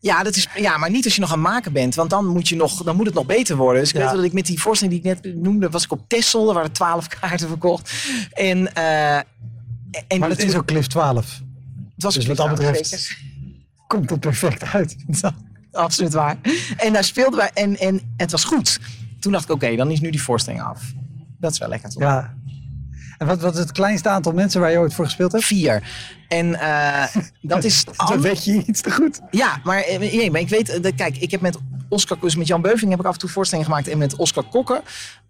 ja, dat is, ja maar niet als je nog aan het maken bent. Want dan moet, je nog, dan moet het nog beter worden. Dus ik Ja. weet wel dat ik met die voorstelling die ik net noemde, was ik op Texel. Er waren twaalf kaarten verkocht. En, eh en Maar het is ook Cliff 12. het was dus wat dat cliff, betreft- zeker. Komt het perfect uit. Absoluut waar. En daar speelden wij en, en het was goed. Toen dacht ik, oké, dan is nu die voorstelling af. Dat is wel lekker toch? Ja. En wat, wat is het kleinste aantal mensen waar je ooit voor gespeeld hebt? Vier. En eh, dat is... Dan weet je iets te goed. Ja, maar, eh, nee, maar ik weet... eh, dat- kijk, ik heb met Oscar... Dus met Jan Beuving heb ik af en toe voorstellingen gemaakt. En met Oscar Kokken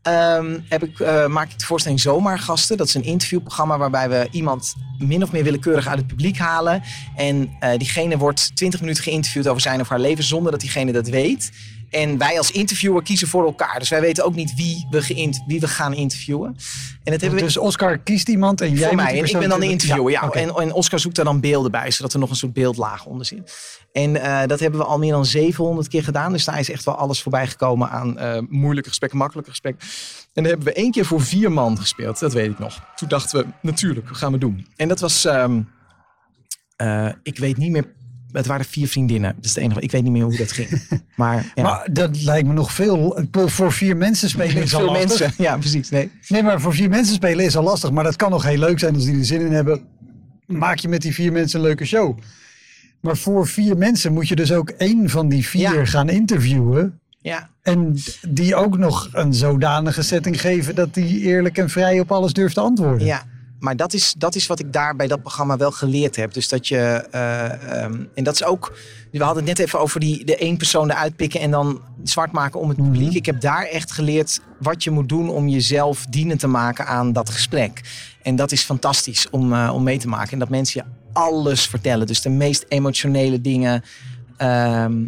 ehm, heb ik, maak ik de voorstelling Zomaargasten. Dat is een interviewprogramma waarbij we iemand min of meer willekeurig uit het publiek halen. En diegene wordt 20 minuten geïnterviewd over zijn of haar leven zonder dat diegene dat weet. En wij als interviewer kiezen voor elkaar. Dus wij weten ook niet wie we, geïnt- wie we gaan interviewen. En dat hebben we Dus Oscar kiest iemand en jij voor mij. En ik ben dan de interviewer. Ja, en, en Oscar zoekt daar dan beelden bij, zodat er nog een soort beeldlaag onder zit. En eh, dat hebben we al meer dan 700 keer gedaan. Dus daar is echt wel alles voorbij gekomen aan eh, moeilijke gesprekken, makkelijke gesprekken. En dan hebben we één keer voor vier man gespeeld. Dat weet ik nog. Toen dachten we, natuurlijk, gaan we doen. En dat was, ehm, eh, ik weet niet meer, het waren vier vriendinnen. Dat is het enige, ik weet niet meer hoe dat ging. Maar, ja. Maar dat lijkt me nog veel. Voor vier mensen spelen is al lastig. mensen. Ja, precies. Nee. Nee, maar voor vier mensen spelen is al lastig. Maar dat kan nog heel leuk zijn als die er zin in hebben. Maak je met die vier mensen een leuke show. Maar voor vier mensen moet je dus ook één van die vier Ja. gaan interviewen. Ja, En die ook nog een zodanige setting geven dat die eerlijk en vrij op alles durft te antwoorden. Ja, maar dat is, dat is wat ik daar bij dat programma wel geleerd heb. Dus dat je, eh, ehm, en dat is ook, we hadden het net even over die, de één persoon eruit pikken en dan zwart maken om het publiek. Ik heb daar echt geleerd wat je moet doen om jezelf dienend te maken aan dat gesprek. En dat is fantastisch om, eh, om mee te maken. En dat mensen je alles vertellen. Dus de meest emotionele dingen. Ehm,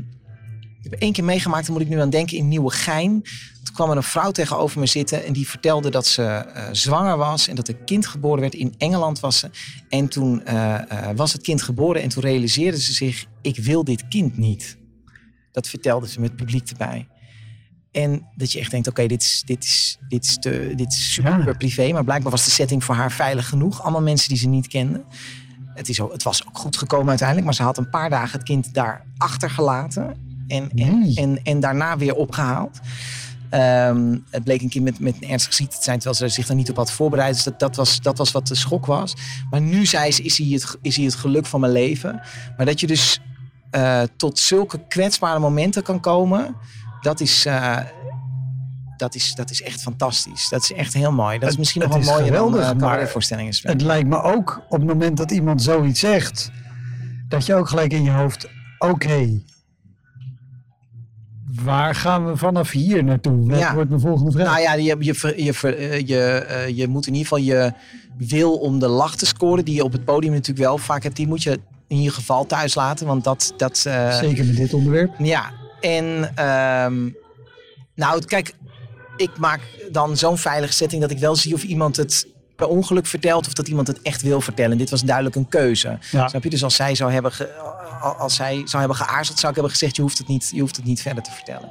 ik heb één keer meegemaakt, daar moet ik nu aan denken, in Nieuwegein. Toen kwam er een vrouw tegenover me zitten en die vertelde dat ze eh, zwanger was en dat een kind geboren werd. In Engeland was ze. En toen eh, eh, was het kind geboren en toen realiseerde ze zich, ik wil dit kind niet. Dat vertelde ze met het publiek erbij. En dat je echt denkt, oké, dit, is, dit, is, dit, is te- dit is super Ja. privé. Maar blijkbaar was de setting voor haar veilig genoeg. Allemaal mensen die ze niet kende. Het, is ook, het was ook goed gekomen uiteindelijk. Maar ze had een paar dagen het kind daar achtergelaten. En, en, en, en daarna weer opgehaald. Ehm, het bleek een kind met, met een ernstige ziekte te zijn, terwijl ze zich er niet op had voorbereid. Dus dat, dat, was, dat was wat de schok was. Maar nu zei ze, is hij het, is hij het geluk van mijn leven. Maar dat je dus eh, tot zulke kwetsbare momenten kan komen, dat is, eh, dat, is, dat is echt fantastisch. Dat is echt heel mooi. Dat is Het- misschien nog het wel is mooier geweldig, dan uh, cabaretvoorstellingen spelen. Het lijkt me ook op het moment dat iemand zoiets zegt, dat je ook gelijk in je hoofd, oké, waar gaan we vanaf hier naartoe? Dat Ja. wordt mijn volgende vraag. Nou ja, je, je, je, eh, je, eh, je moet in ieder geval je wil om de lach te scoren, die je op het podium natuurlijk wel vaak hebt, die moet je in ieder geval thuis laten. Want dat. dat eh, Zeker met dit onderwerp. Ja, en ehm, nou, kijk, ik maak dan zo'n veilige setting dat ik wel zie of iemand het per ongeluk vertelt of dat iemand het echt wil vertellen. En dit was duidelijk een keuze. Ja. Snap je? Dus als zij zou hebben, ge- als zij zou hebben geaarzeld, zou ik hebben gezegd: je hoeft het niet, je hoeft het niet verder te vertellen.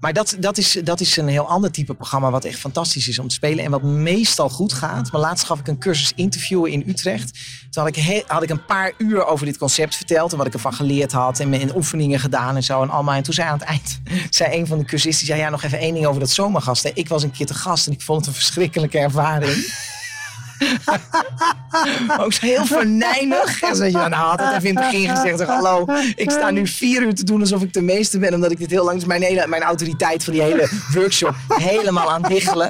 Maar dat, dat, is, dat is een heel ander type programma wat echt fantastisch is om te spelen en wat meestal goed gaat. Maar laatst gaf ik een cursus interviewen in Utrecht. Toen had ik, had ik een paar uur over dit concept verteld en wat ik ervan geleerd had en, en oefeningen gedaan en zo en allemaal. En toen zei aan het eind, zei een van de cursisten, zei ja nog even één ding over dat zomergasten. Ik was een keer te gast en ik vond het een verschrikkelijke ervaring. Ook heel verneinig. En zo, ja, nou had het even in het begin gezegd. zeg, Hallo, ik sta nu vier uur te doen alsof ik de meeste ben. Omdat ik dit heel lang... Dus mijn, hele, mijn autoriteit van die hele workshop helemaal aan het.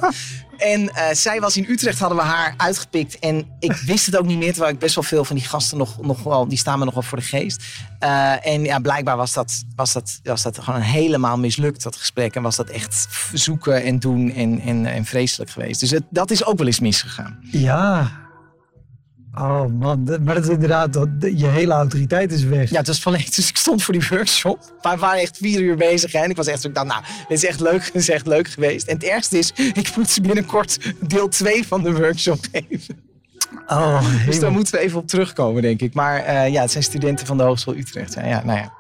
En eh, zij was in Utrecht, hadden we haar uitgepikt. En ik wist het ook niet meer, terwijl ik best wel veel van die gasten nog, nog wel, die staan me nog wel voor de geest. Eh, en ja, blijkbaar was dat, was, dat, was dat gewoon helemaal mislukt, dat gesprek. En was dat echt zoeken en doen en, en, en vreselijk geweest. Dus dat is ook wel eens misgegaan. Ja. Oh man, maar dat is inderdaad, dat, je hele autoriteit is weg. Ja, het was volledig. Dus ik stond voor die workshop. We waren echt vier uur bezig. Hè, en ik was echt zo, dacht, nou, dit is echt leuk. Dit is echt leuk geweest. En het ergste is, ik moet ze binnenkort deel 2 van de workshop geven. Oh, Dus hemel. daar moeten we even op terugkomen, denk ik. Maar eh, ja, het zijn studenten van de Hogeschool Utrecht. Ja, ja, nou ja,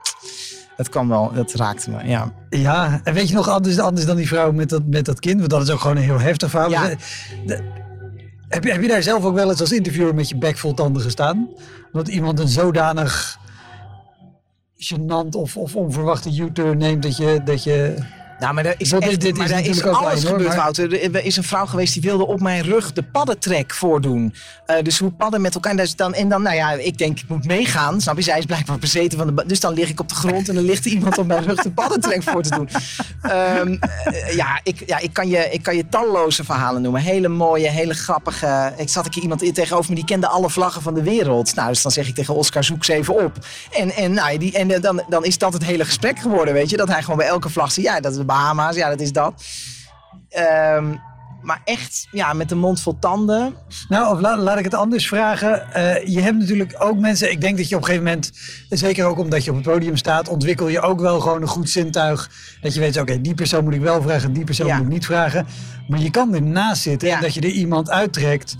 dat kwam wel. Dat raakte me, ja. Ja, en weet je nog anders, anders dan die vrouw met dat, met dat kind? Want dat is ook gewoon een heel heftig verhaal. Ja. De- heb, je, daar zelf ook wel eens als interviewer met je bek vol tanden gestaan? Dat iemand een zodanig gênant of, of onverwachte U-turn neemt dat je, dat je Nou, maar er is, echt, dit maar is daar alles hoor, gebeurd, maar- Wouter. Er is een vrouw geweest die wilde op mijn rug de paddentrek voordoen. Eh, dus hoe padden met elkaar. Dus dan, en dan, nou ja, ik denk, ik moet meegaan. Snap je? Zij is blijkbaar bezeten van de... Dus dan lig ik op de grond en dan ligt er iemand op mijn rug de paddentrek voor te doen. Ehm, eh, ja, ik, ja ik, kan je, ik kan je talloze verhalen noemen. Hele mooie, hele grappige. Ik zat ik iemand in tegenover me die kende alle vlaggen van de wereld. Nou, dus dan zeg ik tegen Oscar, zoek ze even op. En, en, nou, die, en eh, dan, dan is dat het hele gesprek geworden, weet je. Dat hij gewoon bij elke vlag zegt, ja, dat Bahama's, ja, dat is dat. Ehm, maar echt, ja, met de mond vol tanden. Nou, of la- laat ik het anders vragen. Eh, je hebt natuurlijk ook mensen. Ik denk dat je op een gegeven moment, zeker ook omdat je op het podium staat, ontwikkel je ook wel gewoon een goed zintuig. Dat je weet, oké, die persoon moet ik wel vragen, die persoon Ja. moet ik niet vragen. Maar je kan ernaast zitten Ja. en dat je er iemand uittrekt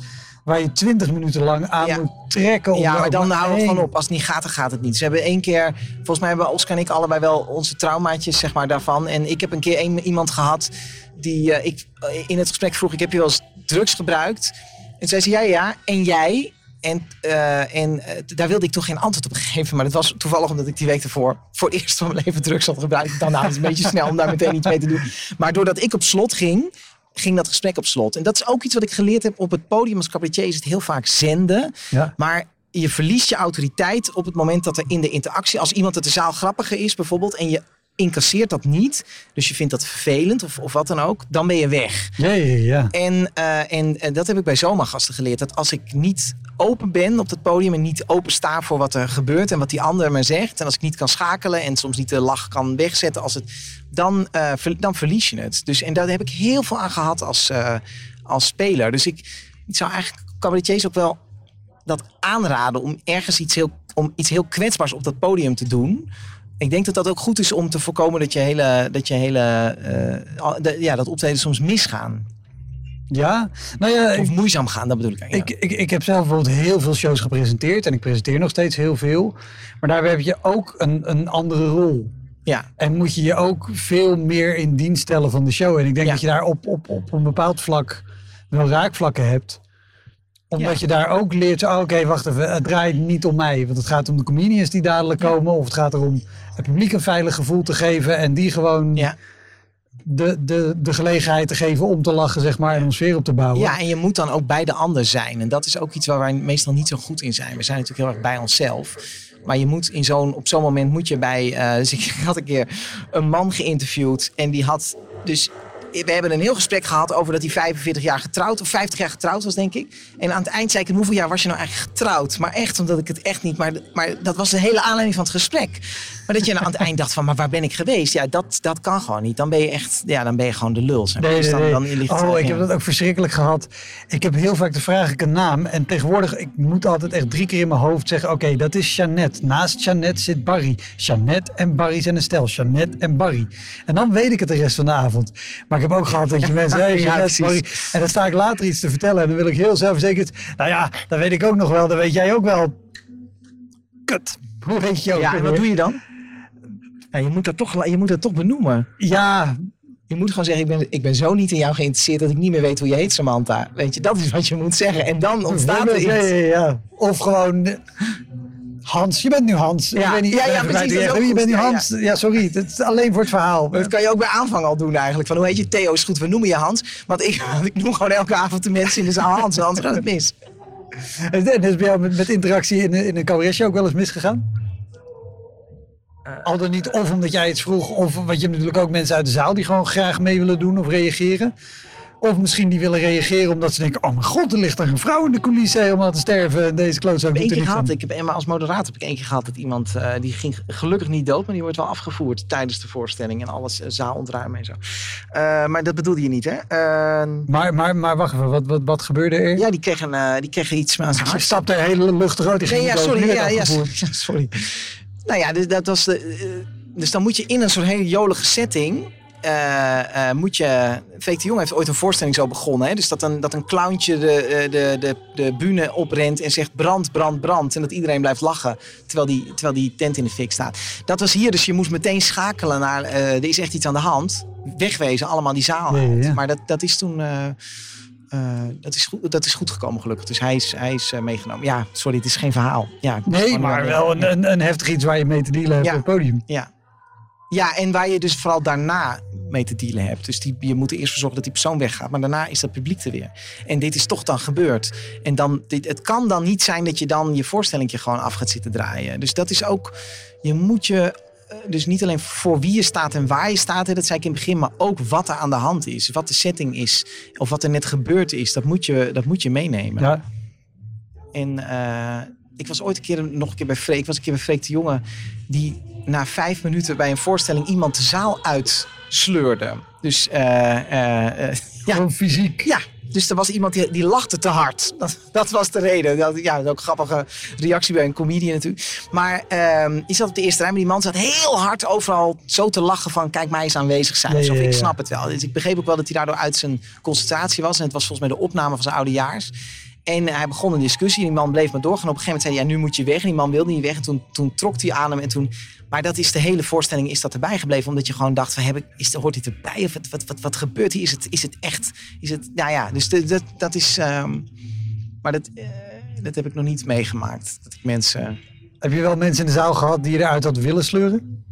waar je twintig minuten lang aan Ja. moet trekken. om Ja, maar dan houden we van één- op. Als het niet gaat, dan gaat het niet. Ze hebben één keer, volgens mij hebben Oscar en ik allebei wel onze traumaatjes zeg maar, daarvan. En ik heb een keer een, iemand gehad die, eh, ik, eh, in het gesprek vroeg, ik heb je wel eens drugs gebruikt? En zei ze, ja, ja, en jij? En, eh, en daar wilde ik toch geen antwoord op geven. Maar dat was toevallig omdat ik die week ervoor voor het eerst van mijn leven drugs had gebruikt. Dan nou, het is een beetje snel om daar meteen iets mee te doen. Maar doordat ik op slot ging, ging dat gesprek op slot. En dat is ook iets wat ik geleerd heb op het podium als cabaretier. Is het heel vaak zenden. Ja. Maar je verliest je autoriteit op het moment dat er in de interactie, als iemand uit de zaal grappiger is bijvoorbeeld, en je incasseert dat niet, dus je vindt dat vervelend of, of wat dan ook, dan ben je weg. Ja, ja, ja. En, eh, en, en dat heb ik bij zomergasten geleerd. Dat als ik niet open ben op het podium en niet open sta voor wat er gebeurt en wat die ander me zegt. En als ik niet kan schakelen en soms niet de lach kan wegzetten, als het, dan, eh, ver- dan verlies je het. Dus, en daar heb ik heel veel aan gehad als, eh, als speler. Dus ik, ik zou eigenlijk cabaretiers ook wel dat aanraden om ergens iets heel, om iets heel kwetsbaars op dat podium te doen. Ik denk dat dat ook goed is om te voorkomen dat je hele, dat je hele, eh, de- ja, dat optreden soms misgaan. Ja, nou ja, Of moeizaam gaan, dat bedoel ik eigenlijk. ik, ik, ik heb zelf bijvoorbeeld heel veel shows gepresenteerd en ik presenteer nog steeds heel veel. Maar daarbij heb je ook een, een andere rol. Ja, En moet je je ook veel meer in dienst stellen van de show. En ik denk Ja. dat je daar op, op, op een bepaald vlak wel raakvlakken hebt. Omdat Ja. je daar ook leert, oh, oké, wacht even, het draait niet om mij. Want het gaat om de comedians die dadelijk komen. Of het gaat erom het publiek een veilig gevoel te geven. En die gewoon ja. de, de, de gelegenheid te geven om te lachen, zeg maar. En om sfeer op te bouwen. ja, en je moet dan ook bij de ander zijn. En dat is ook iets waar wij meestal niet zo goed in zijn. We zijn natuurlijk heel erg bij onszelf. Maar je moet in zo'n, op zo'n moment moet je bij. eh, dus ik had een keer een man geïnterviewd. En die had dus. We hebben een heel gesprek gehad over dat hij 45 jaar getrouwd of 50 jaar getrouwd was, denk ik. En aan het eind zei ik: hoeveel jaar was je nou eigenlijk getrouwd? Maar echt, omdat ik het echt niet. Maar, maar dat was de hele aanleiding van het gesprek. Maar dat je aan het eind dacht: van, maar waar ben ik geweest? Ja, dat, dat kan gewoon niet. Dan ben je echt, ja, dan ben je gewoon de lul. zeg maar. Nee, Dus nee, dan, nee. dan oh, ik ja. heb dat ook verschrikkelijk gehad. Ik heb heel vaak de vraag ik een naam. En tegenwoordig, ik moet altijd echt drie keer in mijn hoofd zeggen... Oké, dat is Jeannette. Naast Jeannette zit Barry. Jeannette en Barry zijn een stel. Jeannette en Barry. En dan weet ik het de rest van de avond. Maar ik heb ook gehad dat je mensen... Hey, Ja, Jeannette. Barry. En dan sta ik later iets te vertellen. En dan wil ik heel zelfverzekerd... Nou ja, dat weet ik ook nog wel. Dat weet jij ook wel. Kut. Hoe weet je ook Ja, en wat doe je dan? Ja, je, moet dat toch, je moet dat toch benoemen. Ja, Je moet gewoon zeggen, ik ben, ik ben zo niet in jou geïnteresseerd dat ik niet meer weet hoe je heet, Samantha. Weet je, dat is wat je moet zeggen. En dan ontstaat er iets. ja, ja. Of gewoon... eh, Hans, je bent nu Hans. Ja, ik weet niet, ja, precies, je- bent nu. Ja, Hans. Ja, sorry. Het is alleen voor het verhaal. Dat kan je ook bij aanvang al doen eigenlijk. Van hoe heet je? Theo is goed, we noemen je Hans. Want ik, ik noem gewoon elke avond de mensen in de zaal Hans. Anders gaat het mis. En en is bij jou met, met interactie in, een- in een cabaretshow ook wel eens misgegaan? Al dan niet of omdat jij iets vroeg, of want je hebt natuurlijk ook mensen uit de zaal die gewoon graag mee willen doen of reageren. Of misschien die willen reageren omdat ze denken, oh mijn god, er ligt er een vrouw in de coulissen helemaal te sterven. En deze klootzak Ik heb één er keer gehad, aan. ik heb, als moderator heb ik één keer gehad dat iemand, eh, die ging gelukkig niet dood, maar die wordt wel afgevoerd tijdens de voorstelling en alles eh, zaal ontruimen en zo. Eh, maar dat bedoelde je niet, hè? Eh, Maar, maar, maar wacht even, wat, wat, wat gebeurde er? ja, die kreeg, een, eh, die kreeg iets aan zijn hart. stapte hele luchtig uit. Die Nee, ging ja, sorry. Ja, ja, sorry. Nou ja, dus, dat was de, eh, dus dan moet je in een soort hele jolige setting. eh, moet je. De Jong heeft ooit een voorstelling zo begonnen. Hè? Dus dat een, dat een clowntje de, de, de, de bühne oprent en zegt brand, brand, brand. En dat iedereen blijft lachen terwijl die, terwijl die tent in de fik staat. Dat was hier, dus je moest meteen schakelen naar. er is echt iets aan de hand. Wegwezen, allemaal die zaal uit. ja. Maar dat, dat is toen. Eh, eh, dat, is goed, dat is goed gekomen gelukkig. Dus hij is, hij is eh, meegenomen. Ja, sorry, het is geen verhaal. Ja, Nee, maar nu- wel een, een, een heftig iets waar je mee te dealen hebt Ja. op het podium. Ja. ja, en waar je dus vooral daarna mee te dealen hebt. Dus die, je moet er eerst voor zorgen dat die persoon weggaat. Maar daarna is dat publiek er weer. En dit is toch dan gebeurd. En dan, dit, het kan dan niet zijn dat je dan je voorstelling gewoon af gaat zitten draaien. Dus dat is ook... Je moet je eh, dus niet alleen voor wie je staat en waar je staat, dat zei ik in het begin, maar ook wat er aan de hand is. Wat de setting is, of wat er net gebeurd is, dat moet je, dat moet je meenemen. Ja. En uh, ik was ooit een keer nog een keer bij Freek, was een keer bij Freek de Jonge, die na vijf minuten bij een voorstelling iemand de zaal uitsleurde. Dus uh, uh, ja. Gewoon fysiek. Ja, dus er was iemand die, die lachte te hard. Dat, dat was de reden. Dat, ja, dat is ook een grappige reactie bij een comedian natuurlijk. Maar um, je zat op de eerste rij, maar die man zat heel hard overal zo te lachen van kijk mij eens aanwezig zijn. Ja, ik snap het wel. Dus ik begreep ook wel dat hij daardoor uit zijn concentratie was. En het was volgens mij de opname van zijn oudejaars. En hij begon een discussie. Die man bleef maar doorgaan. Op een gegeven moment zei hij, ja, nu moet je weg. En die man wilde niet weg. En toen, toen trok hij aan hem. En toen, maar dat is de hele voorstelling is dat erbij gebleven. Omdat je gewoon dacht, van, heb ik, is, hoort dit erbij? Of wat, wat, wat, wat gebeurt hier? Is het, is het echt? Is het, nou ja, dus de, dat, dat is... Um, maar dat, uh, dat heb ik nog niet meegemaakt. Dat ik mensen... Heb je wel mensen in de zaal gehad die je eruit had willen sleuren?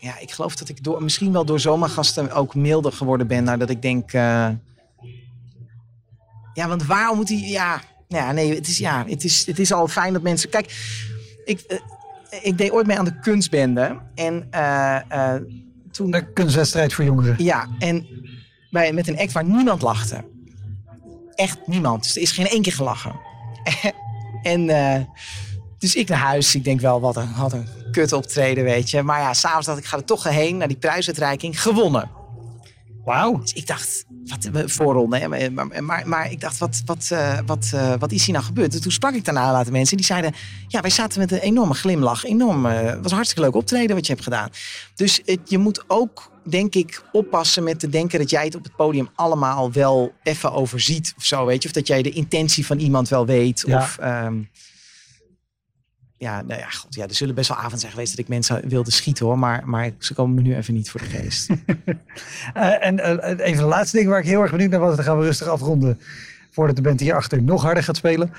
Ja, ik geloof dat ik door, misschien wel door zomergasten ook milder geworden ben. Nou, dat ik denk... Uh, ja, want waarom moet hij... Ja, ja, nee, het is, ja, het is, het is al fijn dat mensen... Kijk, ik, uh, ik deed ooit mee aan de kunstbende. En uh, uh, toen... De kunstwedstrijd voor jongeren. Ja, en bij, met een act waar niemand lachte. Echt niemand. Dus er is geen één keer gelachen. en dus ik naar huis. Ik denk wel, wat een, wat een kut optreden, weet je. Maar ja, s'avonds dacht ik, ga er toch heen naar die prijsuitreiking. Gewonnen. Wauw. Dus ik dacht, wat voorronde. Hè? Maar, maar, maar, ik dacht, wat, wat, uh, wat, uh, wat is hier nou gebeurd? En toen sprak ik daarna later mensen. Die zeiden, ja, wij zaten met een enorme glimlach. Enorm, uh, was een hartstikke leuk optreden wat je hebt gedaan. Dus het, je moet ook, denk ik, oppassen met te denken dat jij het op het podium allemaal wel even overziet. Of zo, weet je. Of dat jij de intentie van iemand wel weet. Ja. Of, um, ja, nou ja, God, ja, er zullen best wel avonden zijn geweest dat ik mensen wilde schieten hoor. Maar, maar ze komen me nu even niet voor de geest. uh, en uh, even de laatste ding waar ik heel erg benieuwd naar was. Dan gaan we rustig afronden. Voordat de band hierachter nog harder gaat spelen.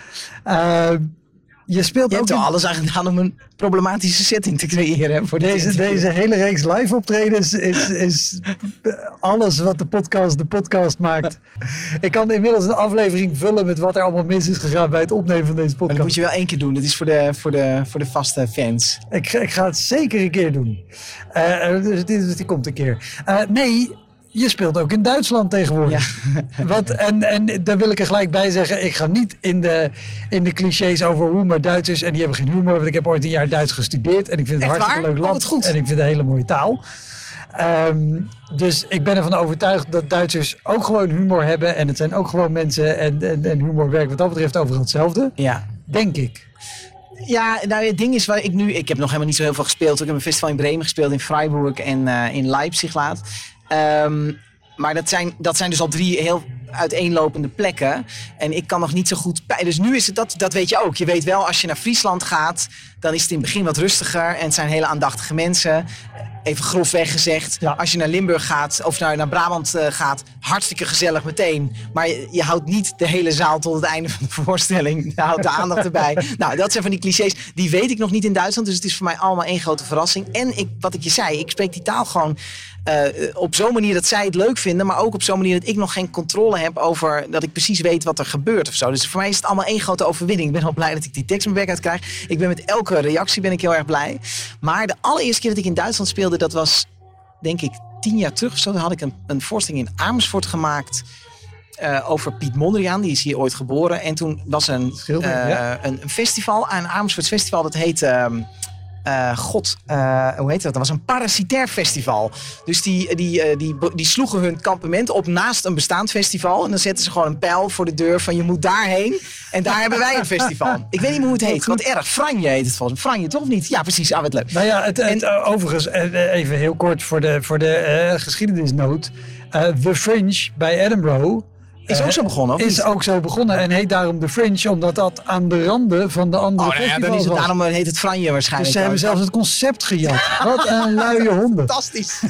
Je speelt je ook hebt in... alles aan gedaan om een problematische setting te creëren. Voor deze, deze hele reeks live optredens is, is alles wat de podcast de podcast maakt. Ik kan inmiddels een aflevering vullen met wat er allemaal mis is gegaan bij het opnemen van deze podcast. Maar dat moet je wel één keer doen. Dat is voor de, voor de, voor de vaste fans. Ik, ik ga het zeker een keer doen. Uh, dus die, komt een keer. Uh, nee, je speelt ook in Duitsland tegenwoordig. Ja. Wat, en, en daar wil ik er gelijk bij zeggen, ik ga niet in de, in de clichés over hoe maar Duitsers en die hebben geen humor. Want ik heb ooit een jaar Duits gestudeerd en ik vind het Echt hartstikke waar? leuk land. Oh, goed. En ik vind het een hele mooie taal. Um, dus ik ben ervan overtuigd dat Duitsers ook gewoon humor hebben. En het zijn ook gewoon mensen. En, en, en humor werkt wat dat betreft overal hetzelfde. Ja. Denk ik. Ja, nou het ding is waar ik nu... Ik heb nog helemaal niet zo heel veel gespeeld. Ik heb een festival in Bremen gespeeld, in Freiburg en uh, in Leipzig laat. Um, maar dat zijn, dat zijn dus al drie heel uiteenlopende plekken. En ik kan nog niet zo goed. Dus nu is het dat, dat weet je ook. Je weet wel, als je naar Friesland gaat, dan is het in het begin wat rustiger. En het zijn hele aandachtige mensen. Even grofweg gezegd. Ja. Als je naar Limburg gaat of naar, naar Brabant uh, gaat, hartstikke gezellig meteen. Maar je, je, houdt niet de hele zaal tot het einde van de voorstelling. Je houdt de aandacht erbij. nou, dat zijn van die clichés. Die weet ik nog niet in Duitsland. Dus het is voor mij allemaal één grote verrassing. En ik, wat ik je zei, ik spreek die taal gewoon. Uh, op zo'n manier dat zij het leuk vinden, maar ook op zo'n manier dat ik nog geen controle heb over dat ik precies weet wat er gebeurt of zo. Dus voor mij is het allemaal één grote overwinning. Ik ben al blij dat ik die tekst mijn bek uit krijg. Ik ben met elke reactie ben ik heel erg blij. Maar de allereerste keer dat ik in Duitsland speelde, dat was denk ik tien jaar terug of zo. Dan had ik een, een voorstelling in Amersfoort gemaakt. Uh, over Piet Mondriaan, die is hier ooit geboren. En toen was er een, Schilder, uh, ja. een, een, festival, een Amersfoort festival, dat heette... Uh, uh, God, uh, hoe heet dat? Dat was een parasitair festival. Dus die, die, uh, die, die sloegen hun kampement op naast een bestaand festival. En dan zetten ze gewoon een pijl voor de deur van je moet daarheen. En daar hebben wij een festival. Ik weet niet meer hoe het heet. Wat erg. Franje heet het volgens mij. Franje toch of niet? Ja, precies. Ah, wat leuk. Nou ja, het, het, en, overigens, even heel kort voor de, voor de geschiedenisnoot. The Fringe bij Edinburgh Is ook zo begonnen, of Is niet? ook zo begonnen en heet daarom de Fringe, omdat dat aan de randen van de andere Oh, nou ja, dan is het, was. daarom heet het Franje waarschijnlijk. Dus ze hebben zelfs het concept gejat. Wat een luie honden. Fantastisch.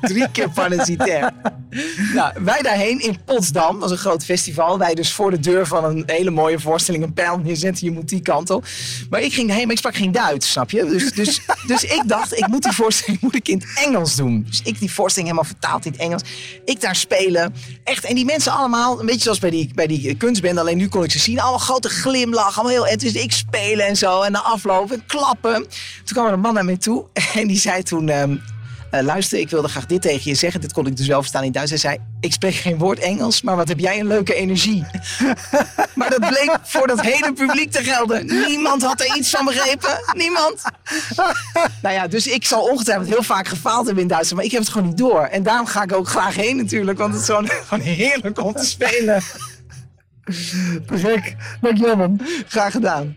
Drie keer parasitair. nou, wij daarheen in Potsdam. Dat was een groot festival. Wij dus voor de deur van een hele mooie voorstelling een pijl neerzetten. Je moet die kant op. Maar ik ging daarheen, maar ik sprak geen Duits, snap je? Dus, dus, dus ik dacht, ik moet die voorstelling moet ik in het Engels doen. Dus ik die voorstelling helemaal vertaald in het Engels. Ik daar spelen. Echt, en die mensen allemaal, een beetje zoals bij die, bij die kunstband. Alleen nu kon ik ze zien. Allemaal grote glimlach. Allemaal heel enthousiast. Ik spelen en zo. En de afloop en klappen. Toen kwam er een man naar mij toe. En die zei toen... ehm, eh, luister, ik wilde graag dit tegen je zeggen. Dit kon ik dus wel verstaan in Duits. Hij zei, ik spreek geen woord Engels, maar wat heb jij een leuke energie. maar dat bleek voor dat hele publiek te gelden. Niemand had er iets van begrepen. Niemand. nou ja, dus ik zal ongetwijfeld heel vaak gefaald hebben in Duitsland. Maar ik heb het gewoon niet door. En daarom ga ik ook graag heen natuurlijk. Want het is gewoon, gewoon heerlijk om te spelen. Gek. Dankjewel man. Graag gedaan.